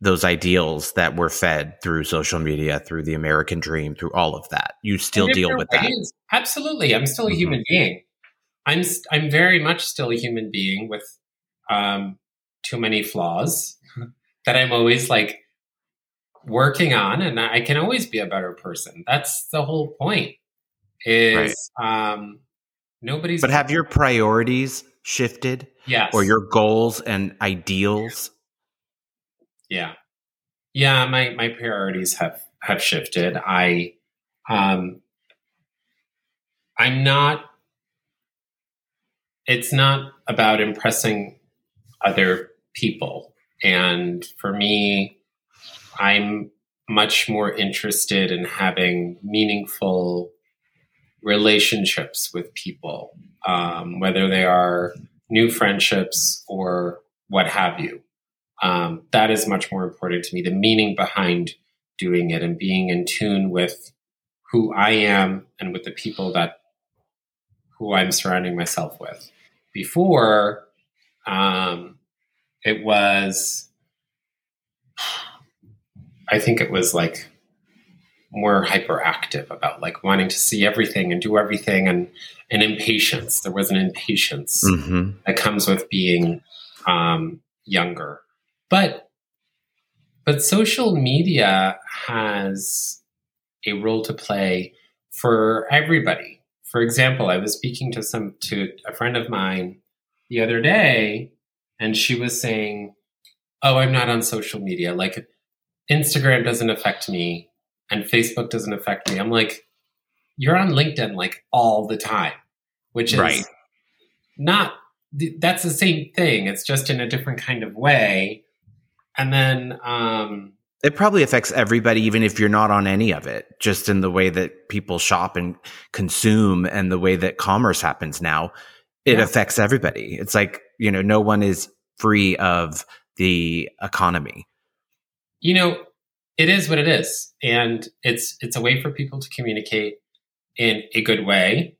those ideals that were fed through social media, through the American dream, through all of that. You still deal with that. Absolutely, I'm still a Mhm. human being. I'm st- I'm very much still a human being with um, too many flaws that I'm always like working on, and I can always be a better person. That's the whole point. Is um, nobody's But have your priorities shifted yes or your goals and ideals? yeah yeah my my priorities have have shifted. I um, I'm not, it's not about impressing other people. And for me, I'm much more interested in having meaningful relationships with people, um, whether they are new friendships or what have you. Um, that is much more important to me. The meaning behind doing it and being in tune with who I am and with the people that who I'm surrounding myself with. Before, um, it was, I think it was like more hyperactive about like wanting to see everything and do everything and an impatience. There was an impatience mm-hmm. that comes with being um, younger, but but social media has a role to play for everybody. For example, I was speaking to some to a friend of mine the other day, and she was saying, "Oh, I'm not on social media. Like Instagram doesn't affect me, and Facebook doesn't affect me." I'm like, "You're on LinkedIn like all the time," which is right. not. That's the same thing. It's just in a different kind of way. And then um, it probably affects everybody, even if you're not on any of it, just in the way that people shop and consume and the way that commerce happens now. It yeah. affects everybody. It's like, you know, no one is free of the economy. You know, it is what it is. And it's it's a way for people to communicate in a good way.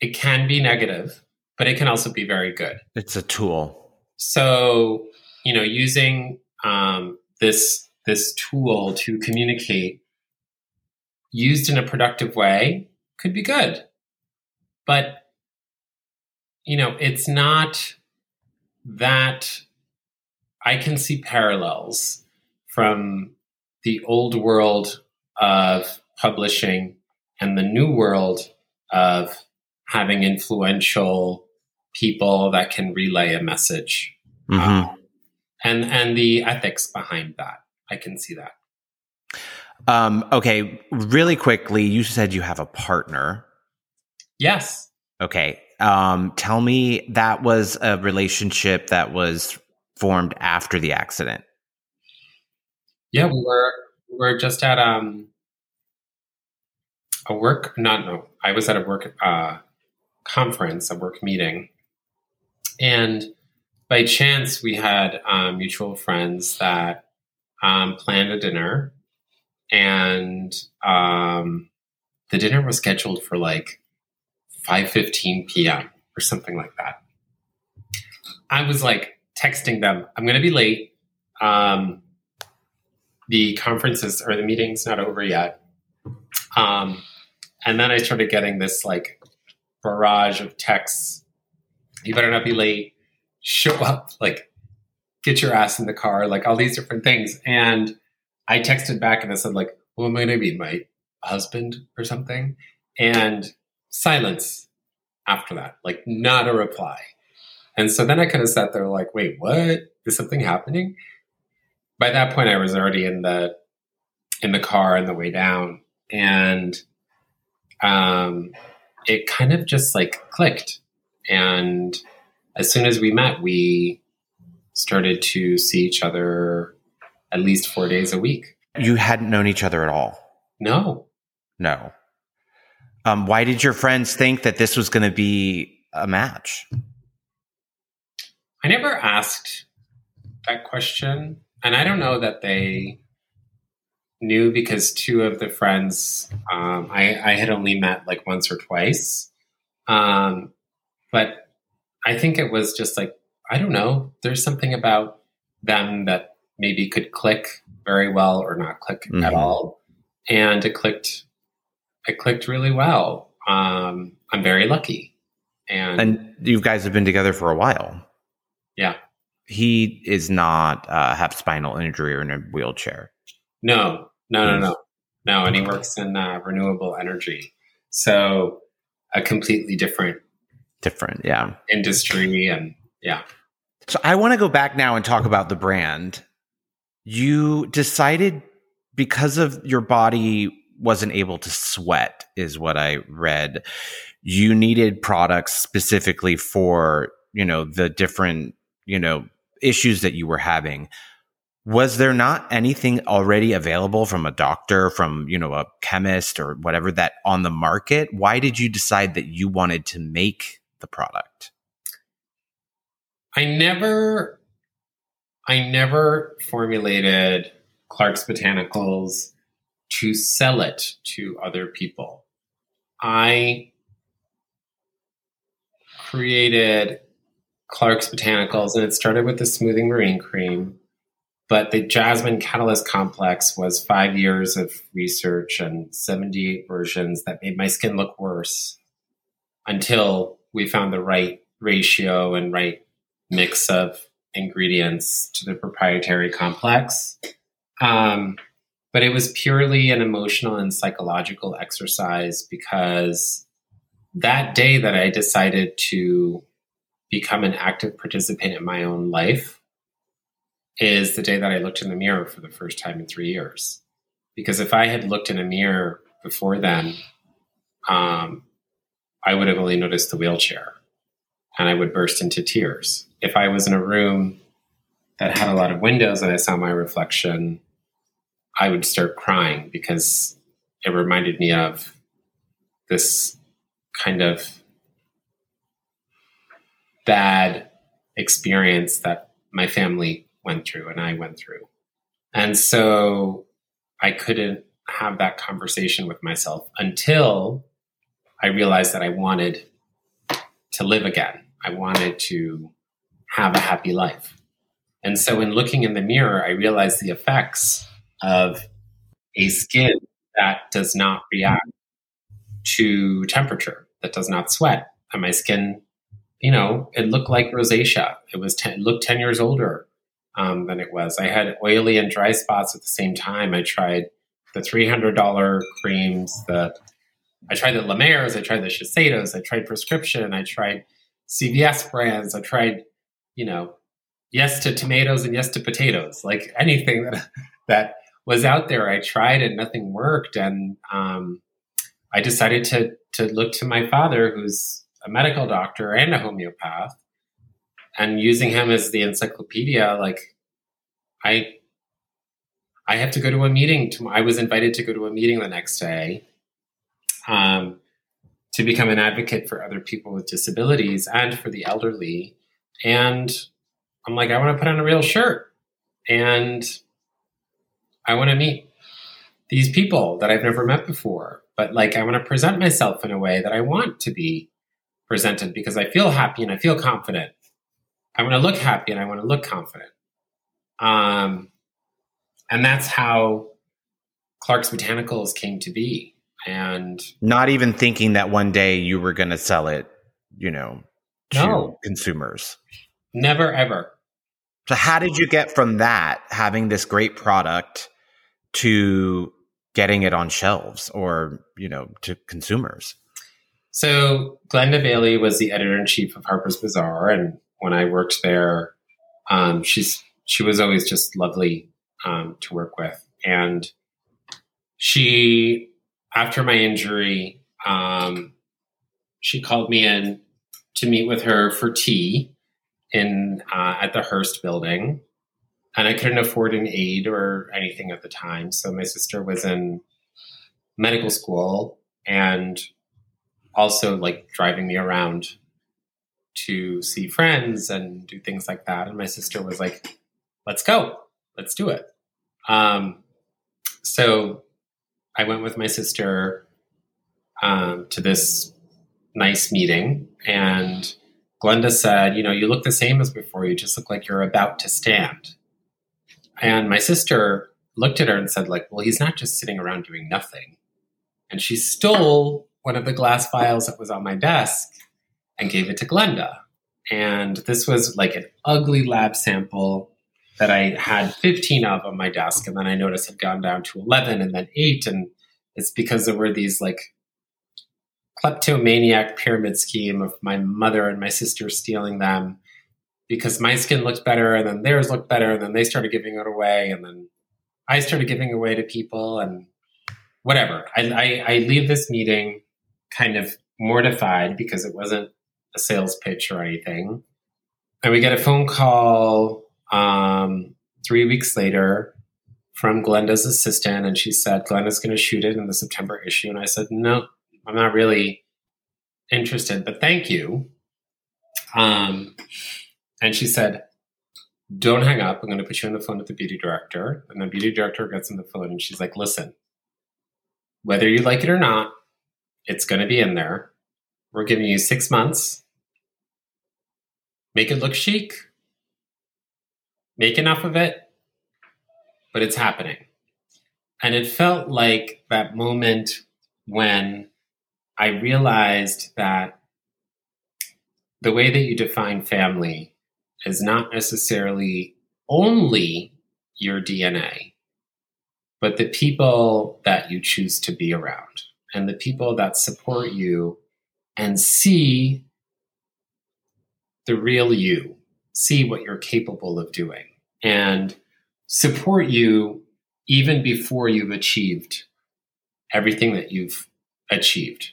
It can be negative, but it can also be very good. It's a tool. So, you know, using um, this this tool to communicate used in a productive way could be good. But, you know, it's not that I can see parallels from the old world of publishing and the new world of having influential people that can relay a message mm-hmm. um, and and the ethics behind that I can see that. Um, okay, really quickly, you said you have a partner. Yes. Okay. Um, tell me that was a relationship that was formed after the accident. Yeah, we were we were just at um a work not no I was at a work uh, conference, a work meeting, and by chance we had um, mutual friends that um, planned a dinner, and um, the dinner was scheduled for like 5:15 p.m. or something like that. I was like texting them, "I'm going to be late. Um, the conferences or the meeting's not over yet." Um, and then I started getting this like barrage of texts. You better not be late. Show up like get your ass in the car, like all these different things. And I texted back and I said, like, "Who am I going to be my husband or something? And silence after that, like not a reply. And so then I kind of sat there like, wait, what? Is something happening? By that point, I was already in the in the car on the way down, and um, it kind of just like clicked. And as soon as we met, we started to see each other at least four days a week. You hadn't known each other at all? No. No. Um, why did your friends think that this was going to be a match? I never asked that question. And I don't know that they knew because two of the friends um, I, I, had only met like once or twice. Um, but I think it was just like I don't know. There's something about them that maybe could click very well or not click mm-hmm. at all. And it clicked, it clicked really well. Um, I'm very lucky. And, and you guys have been together for a while. Yeah. He is not uh, have spinal injury or in a wheelchair. No, no, no, no, no. And he works in uh, renewable energy. So a completely different, different, yeah, industry and yeah. So I want to go back now and talk about the brand. You decided because of your body wasn't able to sweat, is what I read. You needed products specifically for, you know, the different, you know, issues that you were having. Was there not anything already available from a doctor, from, you know, a chemist or whatever that on the market? Why did you decide that you wanted to make the product? I never I never formulated Clark's Botanicals to sell it to other people. I created Clark's Botanicals and it started with the smoothing marine cream. But the Jasmine Catalyst Complex was five years of research and 78 versions that made my skin look worse until we found the right ratio and right mix of ingredients to the proprietary complex. Um, but it was purely an emotional and psychological exercise because that day that I decided to become an active participant in my own life is the day that I looked in the mirror for the first time in three years. Because if I had looked in a mirror before then, um, I would have only noticed the wheelchair and I would burst into tears. If I was in a room that had a lot of windows and I saw my reflection, I would start crying because it reminded me of this kind of bad experience that my family went through and I went through. And so I couldn't have that conversation with myself until I realized that I wanted to live again. I wanted to have a happy life. And so, in looking in the mirror, I realized the effects of a skin that does not react to temperature, that does not sweat. And my skin, you know, it looked like rosacea. It was ten, looked ten years older um, than it was. I had oily and dry spots at the same time. I tried the three hundred dollar creams, the I tried the La I tried the Shiseidos, I tried prescription, I tried CVS brands, I tried, you know, yes to tomatoes and yes to potatoes, like anything that that was out there. I tried and nothing worked, and um, I decided to to look to my father, who's a medical doctor and a homeopath, and using him as the encyclopedia. Like, I I have to go to a meeting. To, I was invited to go to a meeting the next day. Um, to become an advocate for other people with disabilities and for the elderly. And I'm like, I want to put on a real shirt. And I want to meet these people that I've never met before. But like, I want to present myself in a way that I want to be presented because I feel happy and I feel confident. I want to look happy and I want to look confident. Um, and that's how Clark's Botanicals came to be. And not even thinking that one day you were going to sell it, you know, to no, consumers. Never, ever. So, how did you get from that, having this great product, to getting it on shelves or you know to consumers so glenda bailey was the editor in chief of harper's bazaar and when i worked there um, she's she was always just lovely um, to work with and she after my injury um, she called me in to meet with her for tea in uh, at the hearst building and I couldn't afford an aide or anything at the time. So my sister was in medical school and also like driving me around to see friends and do things like that. And my sister was like, let's go, let's do it. Um, so I went with my sister um, to this nice meeting and Glenda said, you know, you look the same as before. You just look like you're about to stand. And my sister looked at her and said, like, well, he's not just sitting around doing nothing. And she stole one of the glass vials that was on my desk and gave it to Glenda. And this was like an ugly lab sample that I had 15 of on my desk. And then I noticed had gone down to 11 and then eight. And it's because there were these like kleptomaniac pyramid scheme of my mother and my sister stealing them because my skin looked better and then theirs looked better and then they started giving it away and then I started giving away to people and whatever. I, I, I leave this meeting kind of mortified because it wasn't a sales pitch or anything. And we get a phone call um, three weeks later from Glenda's assistant, and she said Glenda's going to shoot it in the September issue. And I said, no, I'm not really interested, but thank you. Um, and she said, don't hang up. I'm going to put you on the phone with the beauty director. And the beauty director gets on the phone and she's like, listen, whether you like it or not, it's going to be in there. We're giving you six months. Make it look chic. Make enough of it, but it's happening. And it felt like that moment when I realized that the way that you define family is not necessarily only your DNA, but the people that you choose to be around and the people that support you and see the real you, see what you're capable of doing, and support you even before you've achieved everything that you've achieved.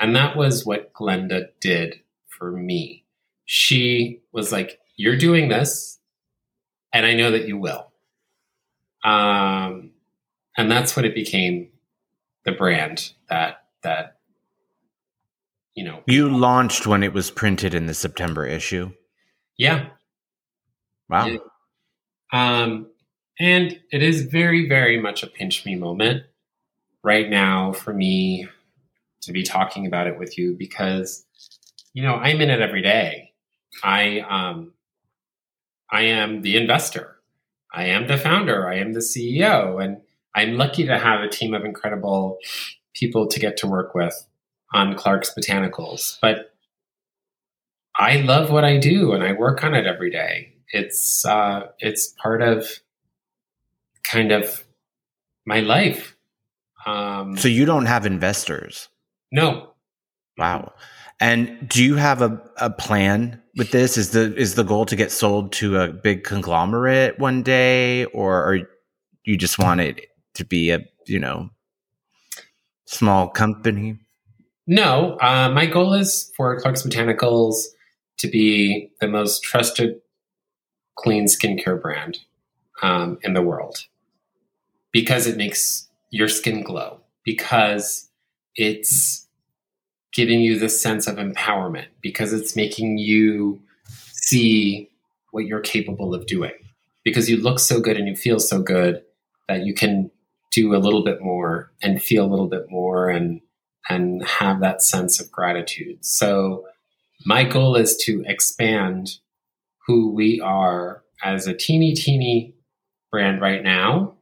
And that was what Glenda did for me. She was like, You're doing this, and I know that you will. Um, and that's what it became the brand that that you know. You launched when it was printed in the september issue? Yeah. Wow. Yeah. um and it is very very much a pinch me moment right now for me to be talking about it with you because you know i'm in it every day. I um i am the investor. I am the founder. I am the ceo and i'm lucky to have a team of incredible people to get to work with on clark's botanicals but i love what i do and i work on it every day. It's uh it's part of kind of my life. Um so you don't have investors? No. Wow. And do you have a, a plan with this? Is the is the goal to get sold to a big conglomerate one day, or are you just want it to be a you know small company? No, uh, my goal is for Clark's Botanicals to be the most trusted clean skincare brand um, in the world because it makes your skin glow because it's giving you this sense of empowerment because it's making you see what you're capable of doing because you look so good and you feel so good that you can do a little bit more and feel a little bit more and and have that sense of gratitude. So my goal is to expand who we are as a teeny teeny brand right now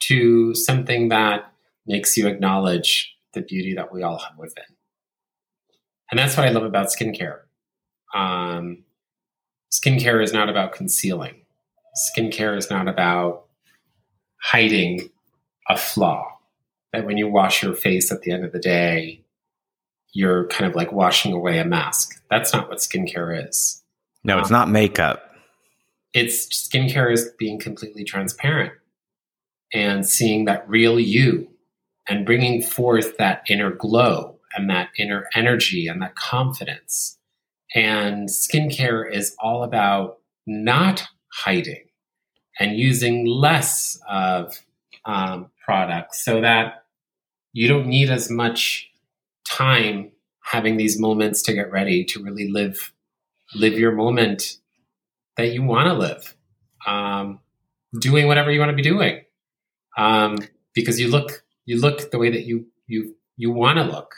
to something that makes you acknowledge the beauty that we all have within. And that's what I love about skincare. Um, skincare is not about concealing. Skincare is not about hiding a flaw. That when you wash your face at the end of the day, you're kind of like washing away a mask. That's not what skincare is. No, it's um, not makeup. It's skincare is being completely transparent and seeing that real you and bringing forth that inner glow and that inner energy and that confidence. And skincare is all about not hiding and using less of um, products so that you don't need as much time having these moments to get ready to really live live your moment that you want to live um, doing whatever you want to be doing um, because you look you look the way that you you you want to look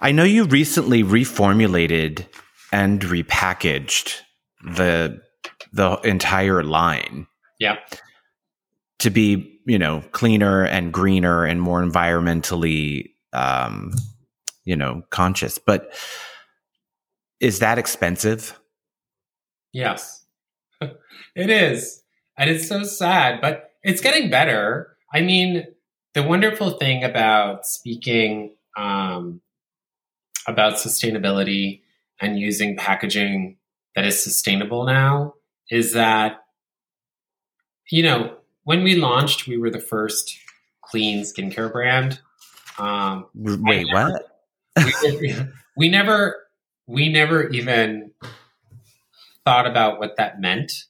I know you recently reformulated and repackaged the the entire line. Yeah. To be, you know, cleaner and greener and more environmentally um, you know, conscious. But is that expensive? Yes. it is. And it's so sad, but it's getting better. I mean, the wonderful thing about speaking um, about sustainability and using packaging that is sustainable now is that, you know, when we launched, we were the first clean skincare brand. Um, Wait, never, what? we, we never we never even thought about what that meant,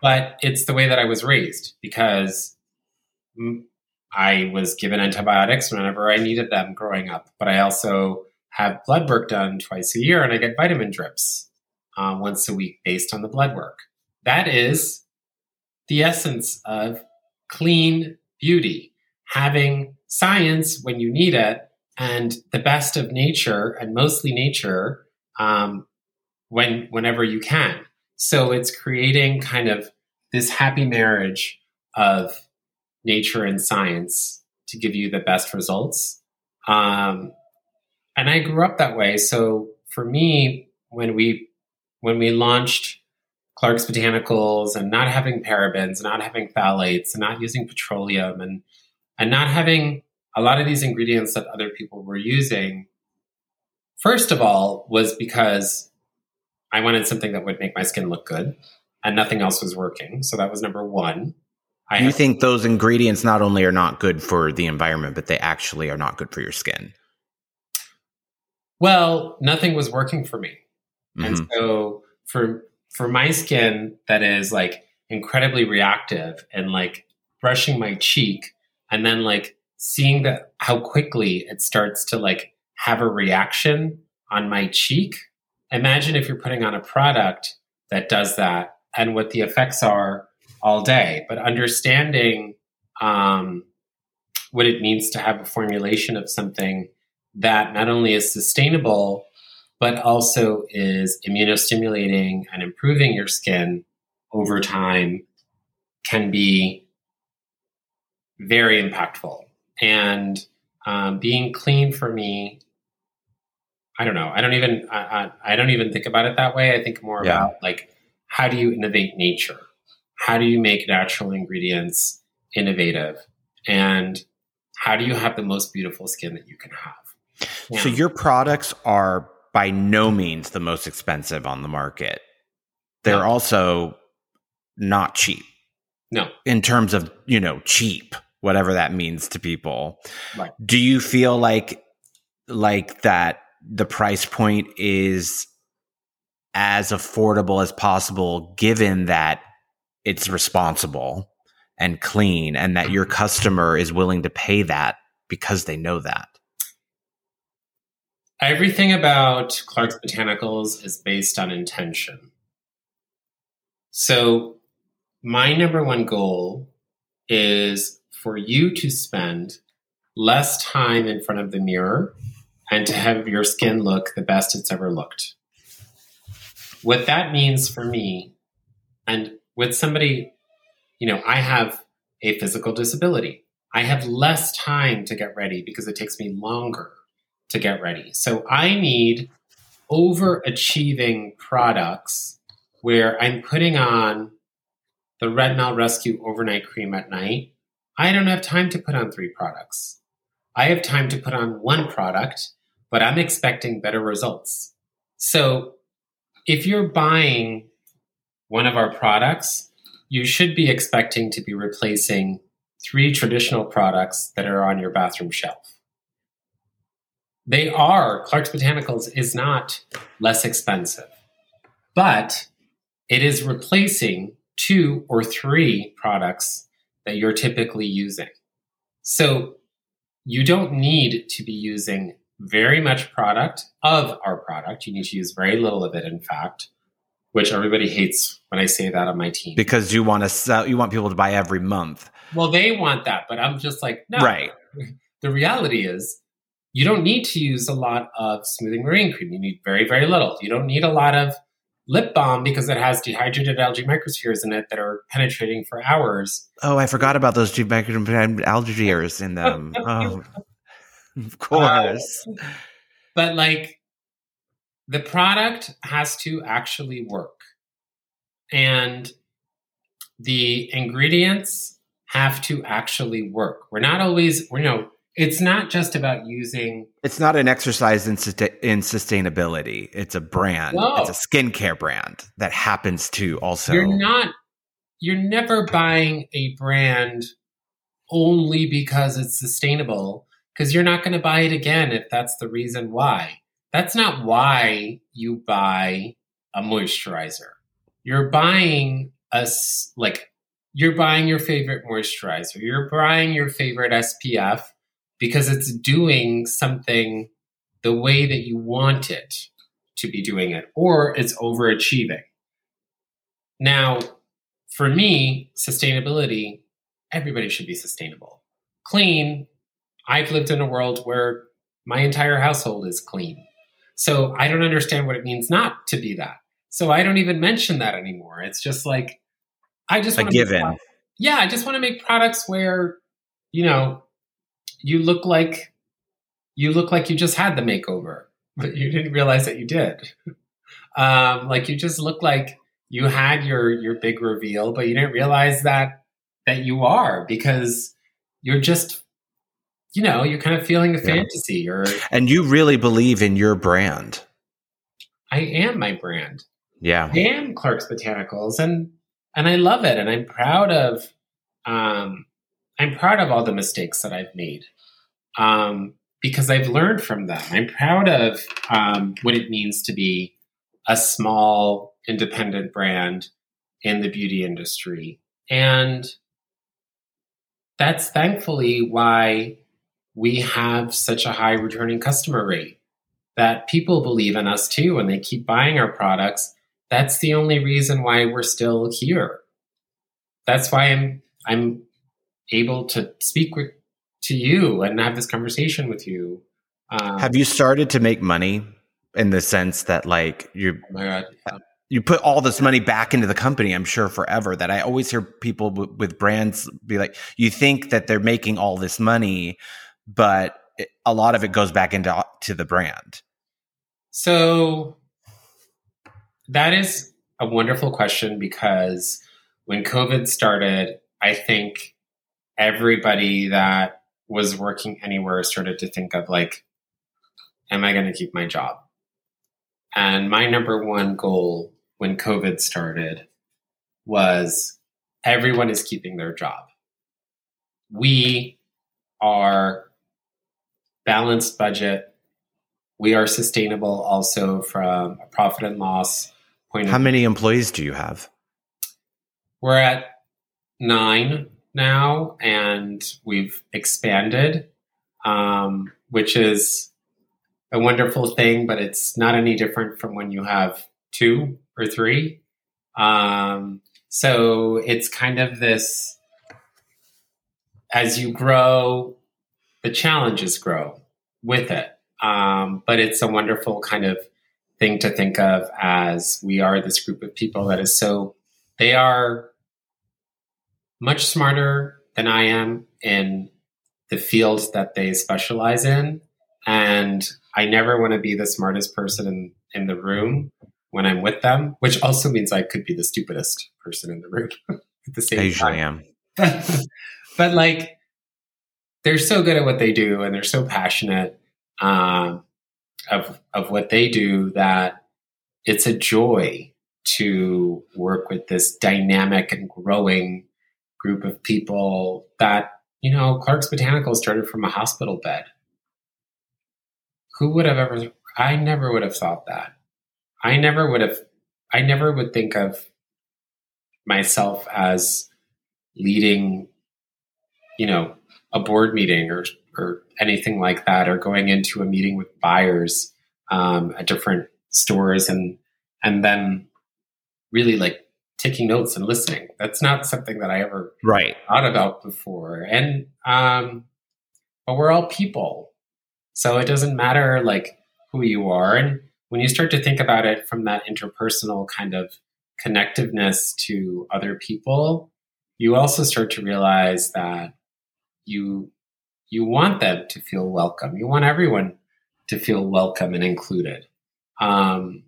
but it's the way that I was raised because I was given antibiotics whenever I needed them growing up, but I also have blood work done twice a year and I get vitamin drips uh, once a week based on the blood work. That is the essence of clean beauty, having science when you need it and the best of nature and mostly nature um, when whenever you can. So it's creating kind of this happy marriage of nature and science to give you the best results. Um, and I grew up that way. So for me, when we when we launched Clark's Botanicals and not having parabens, not having phthalates, and not using petroleum, and and not having a lot of these ingredients that other people were using, first of all, was because I wanted something that would make my skin look good, and nothing else was working. So that was number one. I you think those ingredients not only are not good for the environment, but they actually are not good for your skin? Well, nothing was working for me. Mm-hmm. And so for for my skin that is like incredibly reactive and like brushing my cheek and then like seeing that how quickly it starts to like have a reaction on my cheek. Imagine if you're putting on a product that does that and what the effects are all day. But understanding um, what it means to have a formulation of something that not only is sustainable, but also is immunostimulating and improving your skin over time can be very impactful. And um, being clean for me, I don't know. I don't even I, I, I, don't even think about it that way. I think more yeah. about like how do you innovate nature? How do you make natural ingredients innovative? And how do you have the most beautiful skin that you can have? Yeah. So your products are by no means the most expensive on the market. They're no. also not cheap. No. In terms of, you know, cheap whatever that means to people. Right. Do you feel like like that the price point is as affordable as possible given that it's responsible and clean and that your mm-hmm. customer is willing to pay that because they know that? Everything about Clark's Botanicals is based on intention. So, my number one goal is for you to spend less time in front of the mirror and to have your skin look the best it's ever looked. What that means for me, and with somebody, you know, I have a physical disability. I have less time to get ready because it takes me longer to get ready. So I need overachieving products where I'm putting on the Retinol Rescue Overnight Cream at night I don't have time to put on three products. I have time to put on one product, but I'm expecting better results. So if you're buying one of our products, you should be expecting to be replacing three traditional products that are on your bathroom shelf. They are, Clark's Botanicals is not less expensive, but it is replacing two or three products that you're typically using. So you don't need to be using very much product of our product. You need to use very little of it, in fact, which everybody hates when I say that on my team. Because you want to sell, you want people to buy every month. Well, they want that, but I'm just like, no. Right. The reality is, you don't need to use a lot of smoothing marine cream. You need very, very little. You don't need a lot of lip balm because it has dehydrated algae microspheres in it that are penetrating for hours. Oh, I forgot about those algae in them. oh, of course. Uh, but like the product has to actually work. And the ingredients have to actually work. We're not always, you know, it's not just about using. It's not an exercise in, in sustainability. It's a brand. No. It's a skincare brand that happens to also. You're not. You're never buying a brand only because it's sustainable because you're not going to buy it again if that's the reason why. That's not why you buy a moisturizer. You're buying a like you're buying your favorite moisturizer. You're buying your favorite SPF because it's doing something the way that you want it to be doing it or it's overachieving. Now, for me, sustainability, everybody should be sustainable. Clean, I've lived in a world where my entire household is clean. So I don't understand what it means not to be that. So I don't even mention that anymore. It's just like I just want a given. Make, yeah, I just want to make products where you know you look like you look like you just had the makeover, but you didn't realize that you did. um, like you just look like you had your your big reveal, but you didn't realize that that you are because you're just you know you're kind of feeling a yeah. fantasy. Or and you really believe in your brand. I am my brand. Yeah. I am clark's botanicals and and i love it and i'm proud of um i'm proud of all the mistakes that i've made um because i've learned from them i'm proud of um what it means to be a small independent brand in the beauty industry and that's thankfully why we have such a high returning customer rate that people believe in us too and they keep buying our products. That's the only reason why we're still here. That's why I'm I'm able to speak with, to you and have this conversation with you. Um, have you started to make money in the sense that like you oh God. Yeah you put all this money back into the company i'm sure forever that i always hear people w- with brands be like you think that they're making all this money but it, a lot of it goes back into to the brand so that is a wonderful question because when covid started i think everybody that was working anywhere started to think of like am i going to keep my job and my number one goal when COVID started was everyone is keeping their job. We are balanced budget. We are sustainable also from a profit and loss point How many employees do you have? We're at nine now, and we've expanded, um, which is a wonderful thing, but it's not any different from when you have two or three. Um, so it's kind of this as you grow, the challenges grow with it. Um, but it's a wonderful kind of thing to think of as we are this group of people that is so, they are much smarter than I am in the fields that they specialize in. And I never want to be the smartest person in, in the room when I'm with them, which also means I could be the stupidest person in the room at the same I usually am. but like, they're so good at what they do, and they're so passionate um, of of what they do that it's a joy to work with this dynamic and growing group of people that you know clark's botanical started from a hospital bed. Who would have ever i never would have thought that. I never would have, I never would think of myself as leading, you know, a board meeting or, or anything like that, or going into a meeting with buyers um, at different stores and, and then really like taking notes and listening. That's not something that I ever right. thought about before. And, um, but we're all people. So it doesn't matter like who you are. And when you start to think about it from that interpersonal kind of connectiveness to other people, you also start to realize that you you want them to feel welcome. You want everyone to feel welcome and included. Um,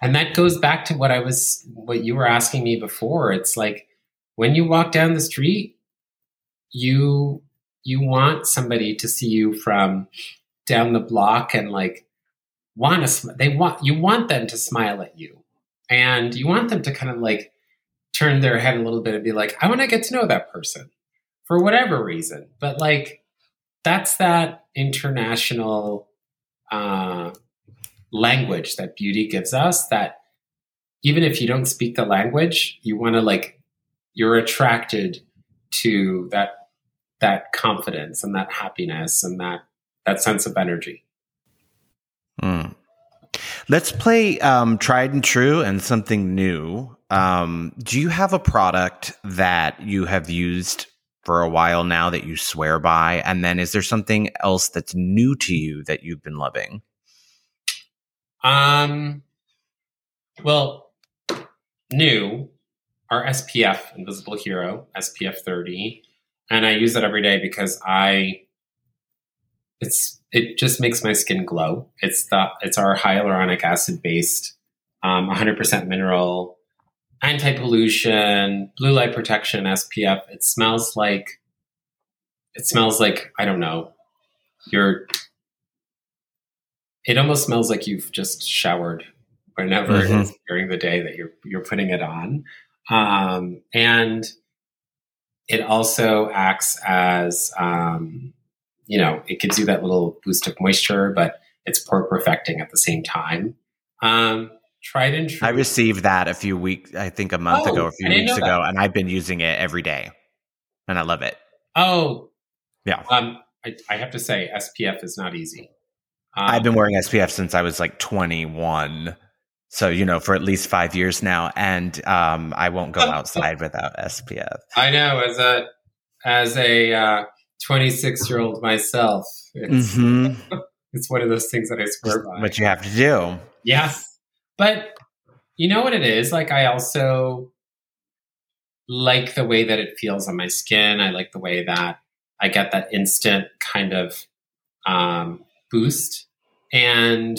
and that goes back to what I was what you were asking me before. It's like when you walk down the street, you you want somebody to see you from down the block and like want to they want you want them to smile at you and you want them to kind of like turn their head a little bit and be like i want to get to know that person for whatever reason. But like, that's that international uh, language that beauty gives us that even if you don't speak the language, you want to like, you're attracted to that that confidence and that happiness and that that sense of energy. Mm. Let's play um, tried and true and something new. Um, do you have a product that you have used for a while now that you swear by? And then is there something else that's new to you that you've been loving? Um, well, new, our SPF Invisible Hero, SPF 30. And I use it every day because I, it's, it just makes my skin glow. It's the, it's our hyaluronic acid based, um, 100% mineral anti-pollution, blue light protection, SPF. It smells like it smells like I don't know. You're it almost smells like you've just showered whenever mm-hmm. it is during the day that you're you're putting it on. Um, and it also acts as um, you know, it gives you that little boost of moisture, but it's pore perfecting at the same time. Um, tried and true. I received that a few weeks, I think a month oh, ago, a few weeks ago, and I've been using it every day, and I love it. Oh, yeah. Um, I, I have to say, SPF is not easy. Um, I've been wearing SPF since I was like 21. So, you know, for at least five years now. And um, I won't go outside without SPF. I know. As a, as a 26 uh, year old myself, it's, mm-hmm. it's one of those things that I swear by. What you have to do. Yes. But you know what it is? Like, I also like the way that it feels on my skin. I like the way that I get that instant kind of um, boost. And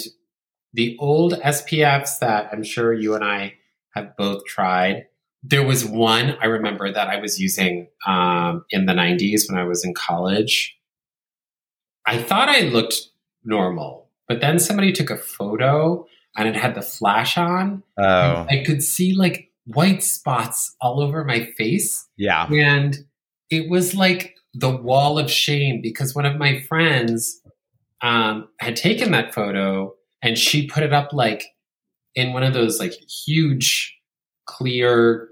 the old SPFs that I'm sure you and I have both tried, there was one I remember that I was using um, in the 90s when I was in college. I thought I looked normal, but then somebody took a photo and it had the flash on. Oh. I could see like white spots all over my face. Yeah. And it was like the wall of shame because one of my friends um, had taken that photo and she put it up like in one of those like huge clear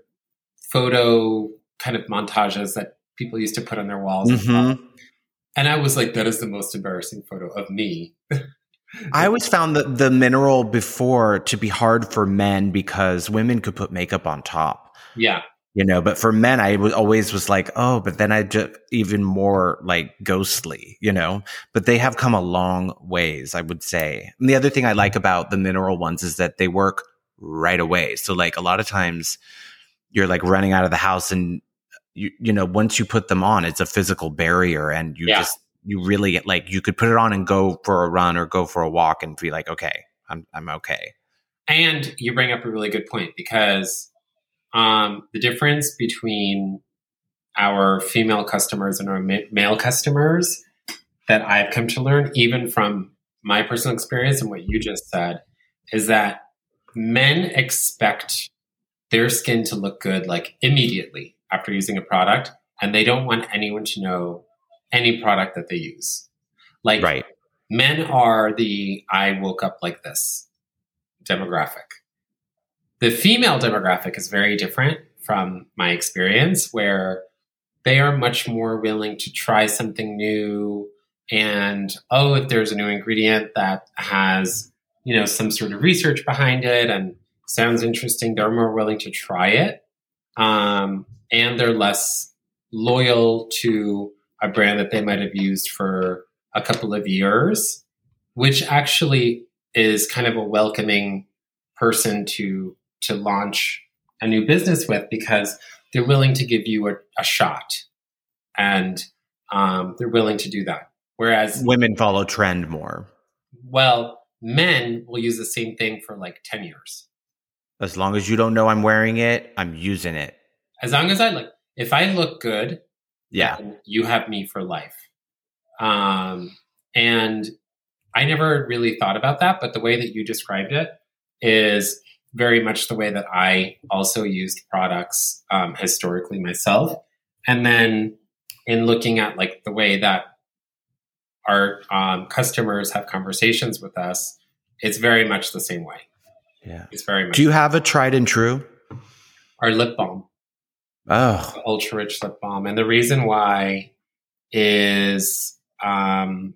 photo kind of montages that people used to put on their walls. Mm-hmm. And I was like, that is the most embarrassing photo of me. I always found the, the mineral before to be hard for men because women could put makeup on top. Yeah. You know, but for men, I was always was like, oh, but then I just even more like ghostly, you know, but they have come a long ways, I would say. And the other thing I like about the mineral ones is that they work right away. So like a lot of times you're like running out of the house and you, you know, once you put them on, it's a physical barrier and you yeah. just you really like you could put it on and go for a run or go for a walk and be like, okay, I'm I'm okay. And you bring up a really good point because um, the difference between our female customers and our ma- male customers that I've come to learn, even from my personal experience and what you just said, is that men expect their skin to look good like immediately after using a product, and they don't want anyone to know any product that they use. Like right. men are the I woke up like this demographic. The female demographic is very different from my experience, where they are much more willing to try something new. And oh, if there's a new ingredient that has, you know, some sort of research behind it and sounds interesting, they're more willing to try it. Um, and they're less loyal to a brand that they might have used for a couple of years, which actually is kind of a welcoming person to to launch a new business with because they're willing to give you a, a shot and um, they're willing to do that. Whereas women follow trend more. Well, men will use the same thing for like 10 years. As long as you don't know I'm wearing it, I'm using it. As long as I look, if I look good, yeah you have me for life um, and i never really thought about that but the way that you described it is very much the way that i also used products um, historically myself and then in looking at like the way that our um, customers have conversations with us, it's very much the same way. Yeah. It's very much. Do you have a tried and true? Our lip balm. Oh. Ultra rich lip balm. And the reason why is, um,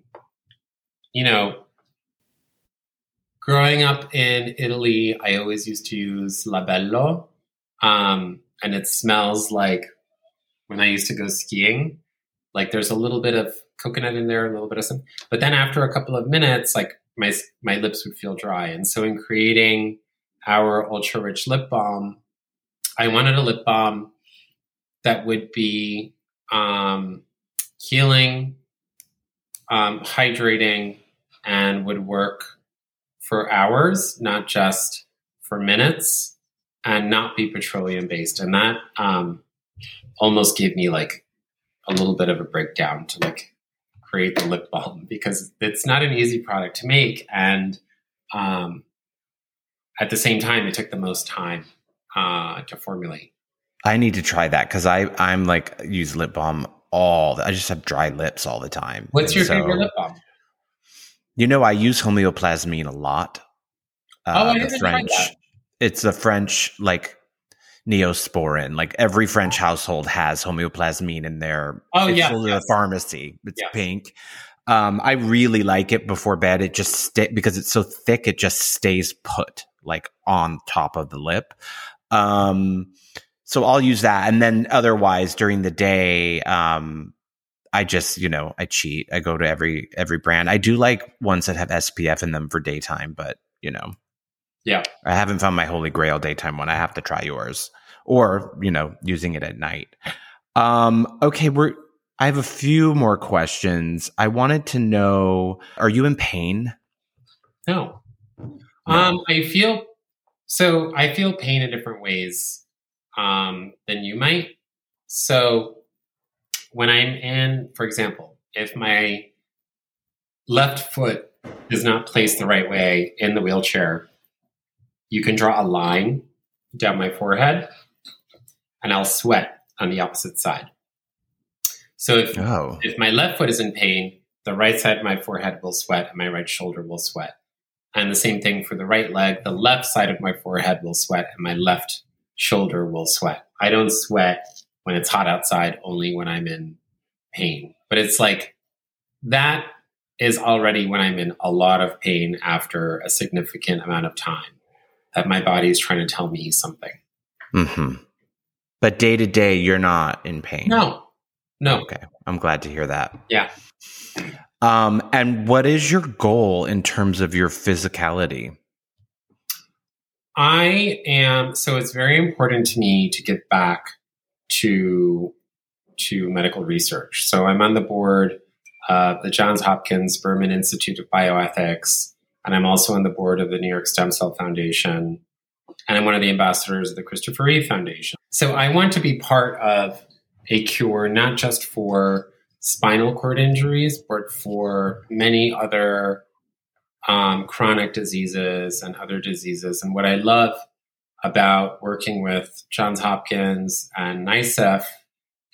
you know, growing up in Italy, I always used to use Labello. Um, and it smells like when I used to go skiing, like there's a little bit of coconut in there, a little bit of something. But then after a couple of minutes, like my my lips would feel dry. And so in creating our ultra rich lip balm, I wanted a lip balm that would be um, healing, um, hydrating, and would work for hours, not just for minutes, and not be petroleum based. And that um, almost gave me like a little bit of a breakdown to like create the lip balm because it's not an easy product to make and um, at the same time it took the most time uh, to formulate I need to try that because I I'm like use lip balm all. I just have dry lips all the time. what's And your so- favorite lip balm You know, I use homeoplasmine a lot. Oh, Uh, I the French. that. It's the French like neosporin. Like every French household has homeoplasmine in their. Oh, it's yeah, sold at yes. the pharmacy. It's Yeah. pink. Um, I really like it before bed. It just stay because it's so thick. It just stays put like on top of the lip. Um, so I'll use that, and then otherwise during the day, um, I just you know I cheat. I go to every every brand. I do like ones that have SPF in them for daytime, but you know, Yeah. I haven't found my holy grail daytime one. I have to try yours, or you know, using it at night. Um, okay, we're. I have a few more questions. I wanted to know: Are you in pain? no um, i feel so i feel pain in different ways um, than you might so when i'm in for example if my left foot is not placed the right way in the wheelchair you can draw a line down my forehead and i'll sweat on the opposite side so if Oh, if my left foot is in pain, the right side of my forehead will sweat and my right shoulder will sweat. And the same thing for the right leg, the left side of my forehead will sweat and my left shoulder will sweat. I don't sweat when it's hot outside, only when I'm in pain. But it's like that is already when I'm in a lot of pain after a significant amount of time that my body is trying to tell me something. hmm But day to day, you're not in pain. No, no. Okay, I'm glad to hear that. Yeah. Um, and what is your goal in terms of your physicality? I am so it's very important to me to get back to to medical research. So I'm on the board of the Johns Hopkins Berman Institute of Bioethics, and I'm also on the board of the New York Stem Cell Foundation, and I'm one of the ambassadors of the Christopher Reeve Foundation. So I want to be part of a cure not just for spinal cord injuries, but for many other um, chronic diseases and other diseases. And what I love about working with Johns Hopkins and NYSCF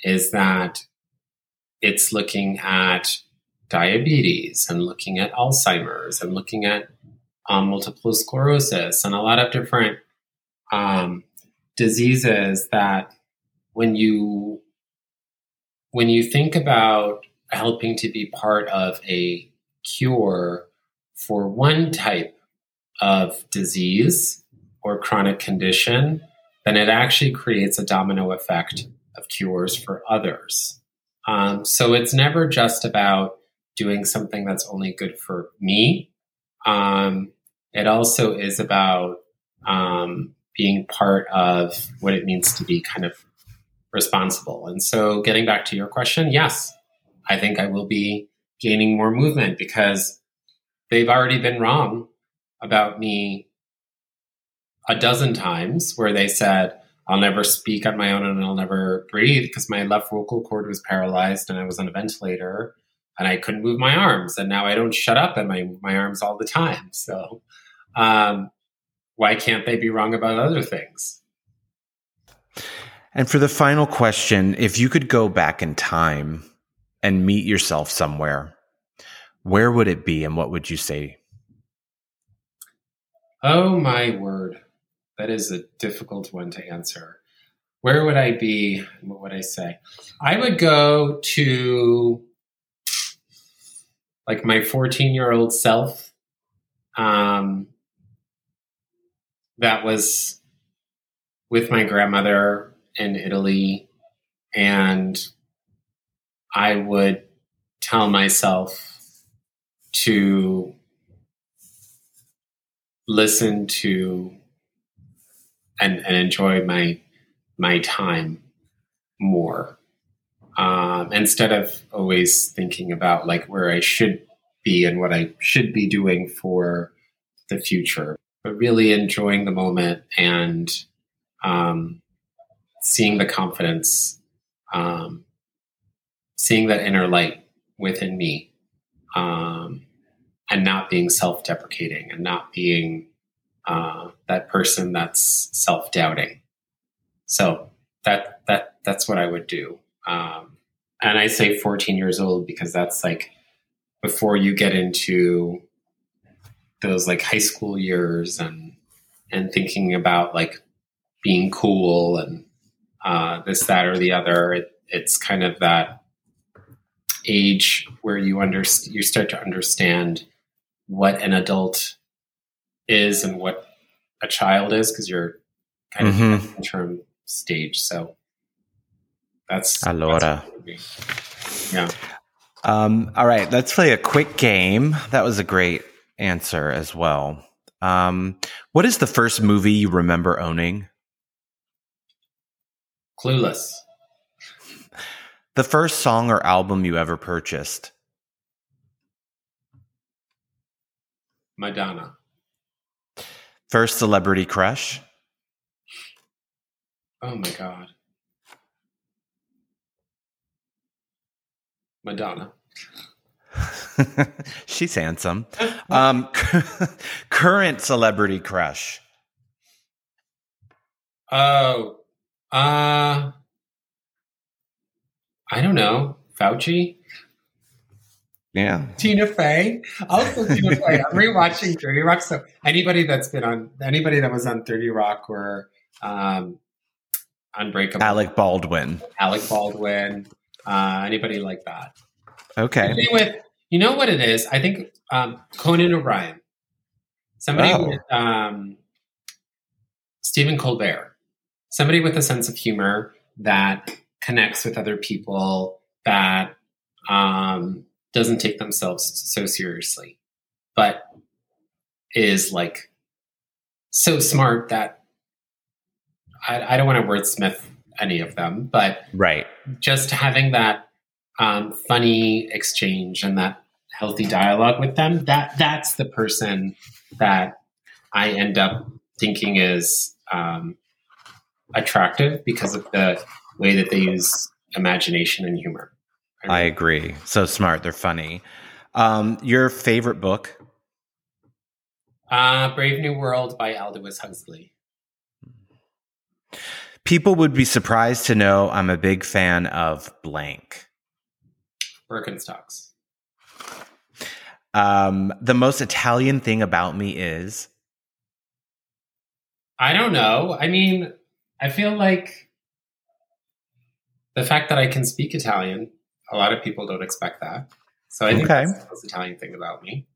is that it's looking at diabetes and looking at Alzheimer's and looking at um, multiple sclerosis and a lot of different um, diseases that when you when you think about helping to be part of a cure for one type of disease or chronic condition, then it actually creates a domino effect of cures for others. Um, so it's never just about doing something that's only good for me. Um, it also is about um, being part of what it means to be kind of responsible. And so, getting back to your question, yes, I think I will be gaining more movement because they've already been wrong about me a dozen times where they said, I'll never speak on my own and I'll never breathe because my left vocal cord was paralyzed and I was on a ventilator and I couldn't move my arms. And now I don't shut up and I move my arms all the time. So, um, why can't they be wrong about other things? And for the final question, if you could go back in time and meet yourself somewhere, where would it be and what would you say? Oh my word. That is a difficult one to answer. Where would I be? What would I say? I would go to like my 14 year old self. Um, that was with my grandmother in Italy. And I would tell myself to listen to and, and enjoy my my time more. Um, instead of always thinking about like where I should be and what I should be doing for the future, but really enjoying the moment and um, seeing the confidence, um, seeing that inner light within me, um, and not being self deprecating and not being uh, that person that's self doubting. So that that that's what I would do. Um, and I say 14 years old because that's like before you get into those like high school years and and thinking about like being cool and uh, this that or the other. It, it's kind of that age where you under you start to understand what an adult is and what a child is because you're kind mm-hmm. of in term stage. So that's Allora. That's yeah. Um, all right, let's play a quick game. That was a great answer as well. Um, what is the first movie you remember owning? Clueless. The first song or album you ever purchased? Madonna. First celebrity crush? Oh my God. Madonna. She's handsome. Um, current celebrity crush. Oh, uh, I don't know. Fauci. Yeah. Tina Fey. Also Tina Fey. I'm rewatching 30 Rock. So anybody that's been on anybody that was on 30 Rock or um Unbreakable. Alec Baldwin. Alec Baldwin. Uh anybody like that. Okay. With you know what it is? I think um Conan O'Brien. Somebody oh. with um Stephen Colbert. Somebody with a sense of humor that connects with other people that um doesn't take themselves so seriously, but is like so smart that I, I don't want to wordsmith any of them, but right, just having that um, funny exchange and that healthy dialogue with them that that's the person that I end up thinking is um, attractive because of the way that they use imagination and humor. I agree. So smart. They're funny. Um, your favorite book? Uh, Brave New World by Aldous Huxley. People would be surprised to know I'm a big fan of blank. Birkenstocks. Um, the most Italian thing about me is. I don't know. I mean, I feel like the fact that I can speak Italian a lot of people don't expect that. So I think okay. that's the most Italian thing about me.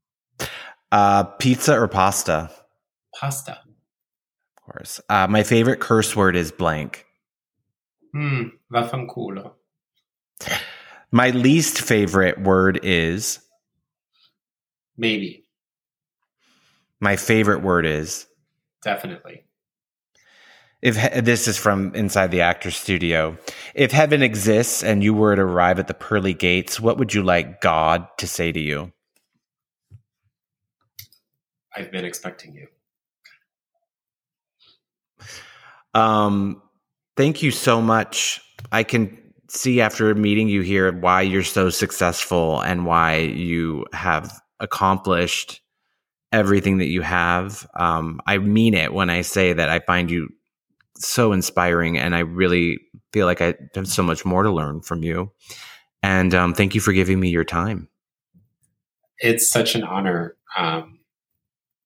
Uh, pizza or pasta? Pasta. Of course. Uh, my favorite curse word is blank. Hmm, vaffanculo. My least favorite word is maybe. My favorite word is definitely if this is from inside the actor's studio, if heaven exists and you were to arrive at the pearly gates, what would you like God to say to you? I've been expecting you. Um, thank you so much. I can see after meeting you here why you're so successful and why you have accomplished everything that you have. Um, I mean it when I say that I find you so inspiring and I really feel like I have so much more to learn from you. And um, thank you for giving me your time. It's such an honor um,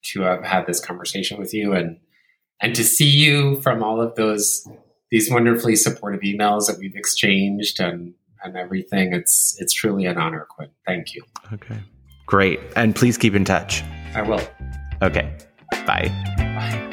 to have had this conversation with you and and to see you from all of those these wonderfully supportive emails that we've exchanged and and everything. It's it's truly an honor, Quinn. Thank you. Okay. Great. And please keep in touch. I will. Okay. Bye. Bye.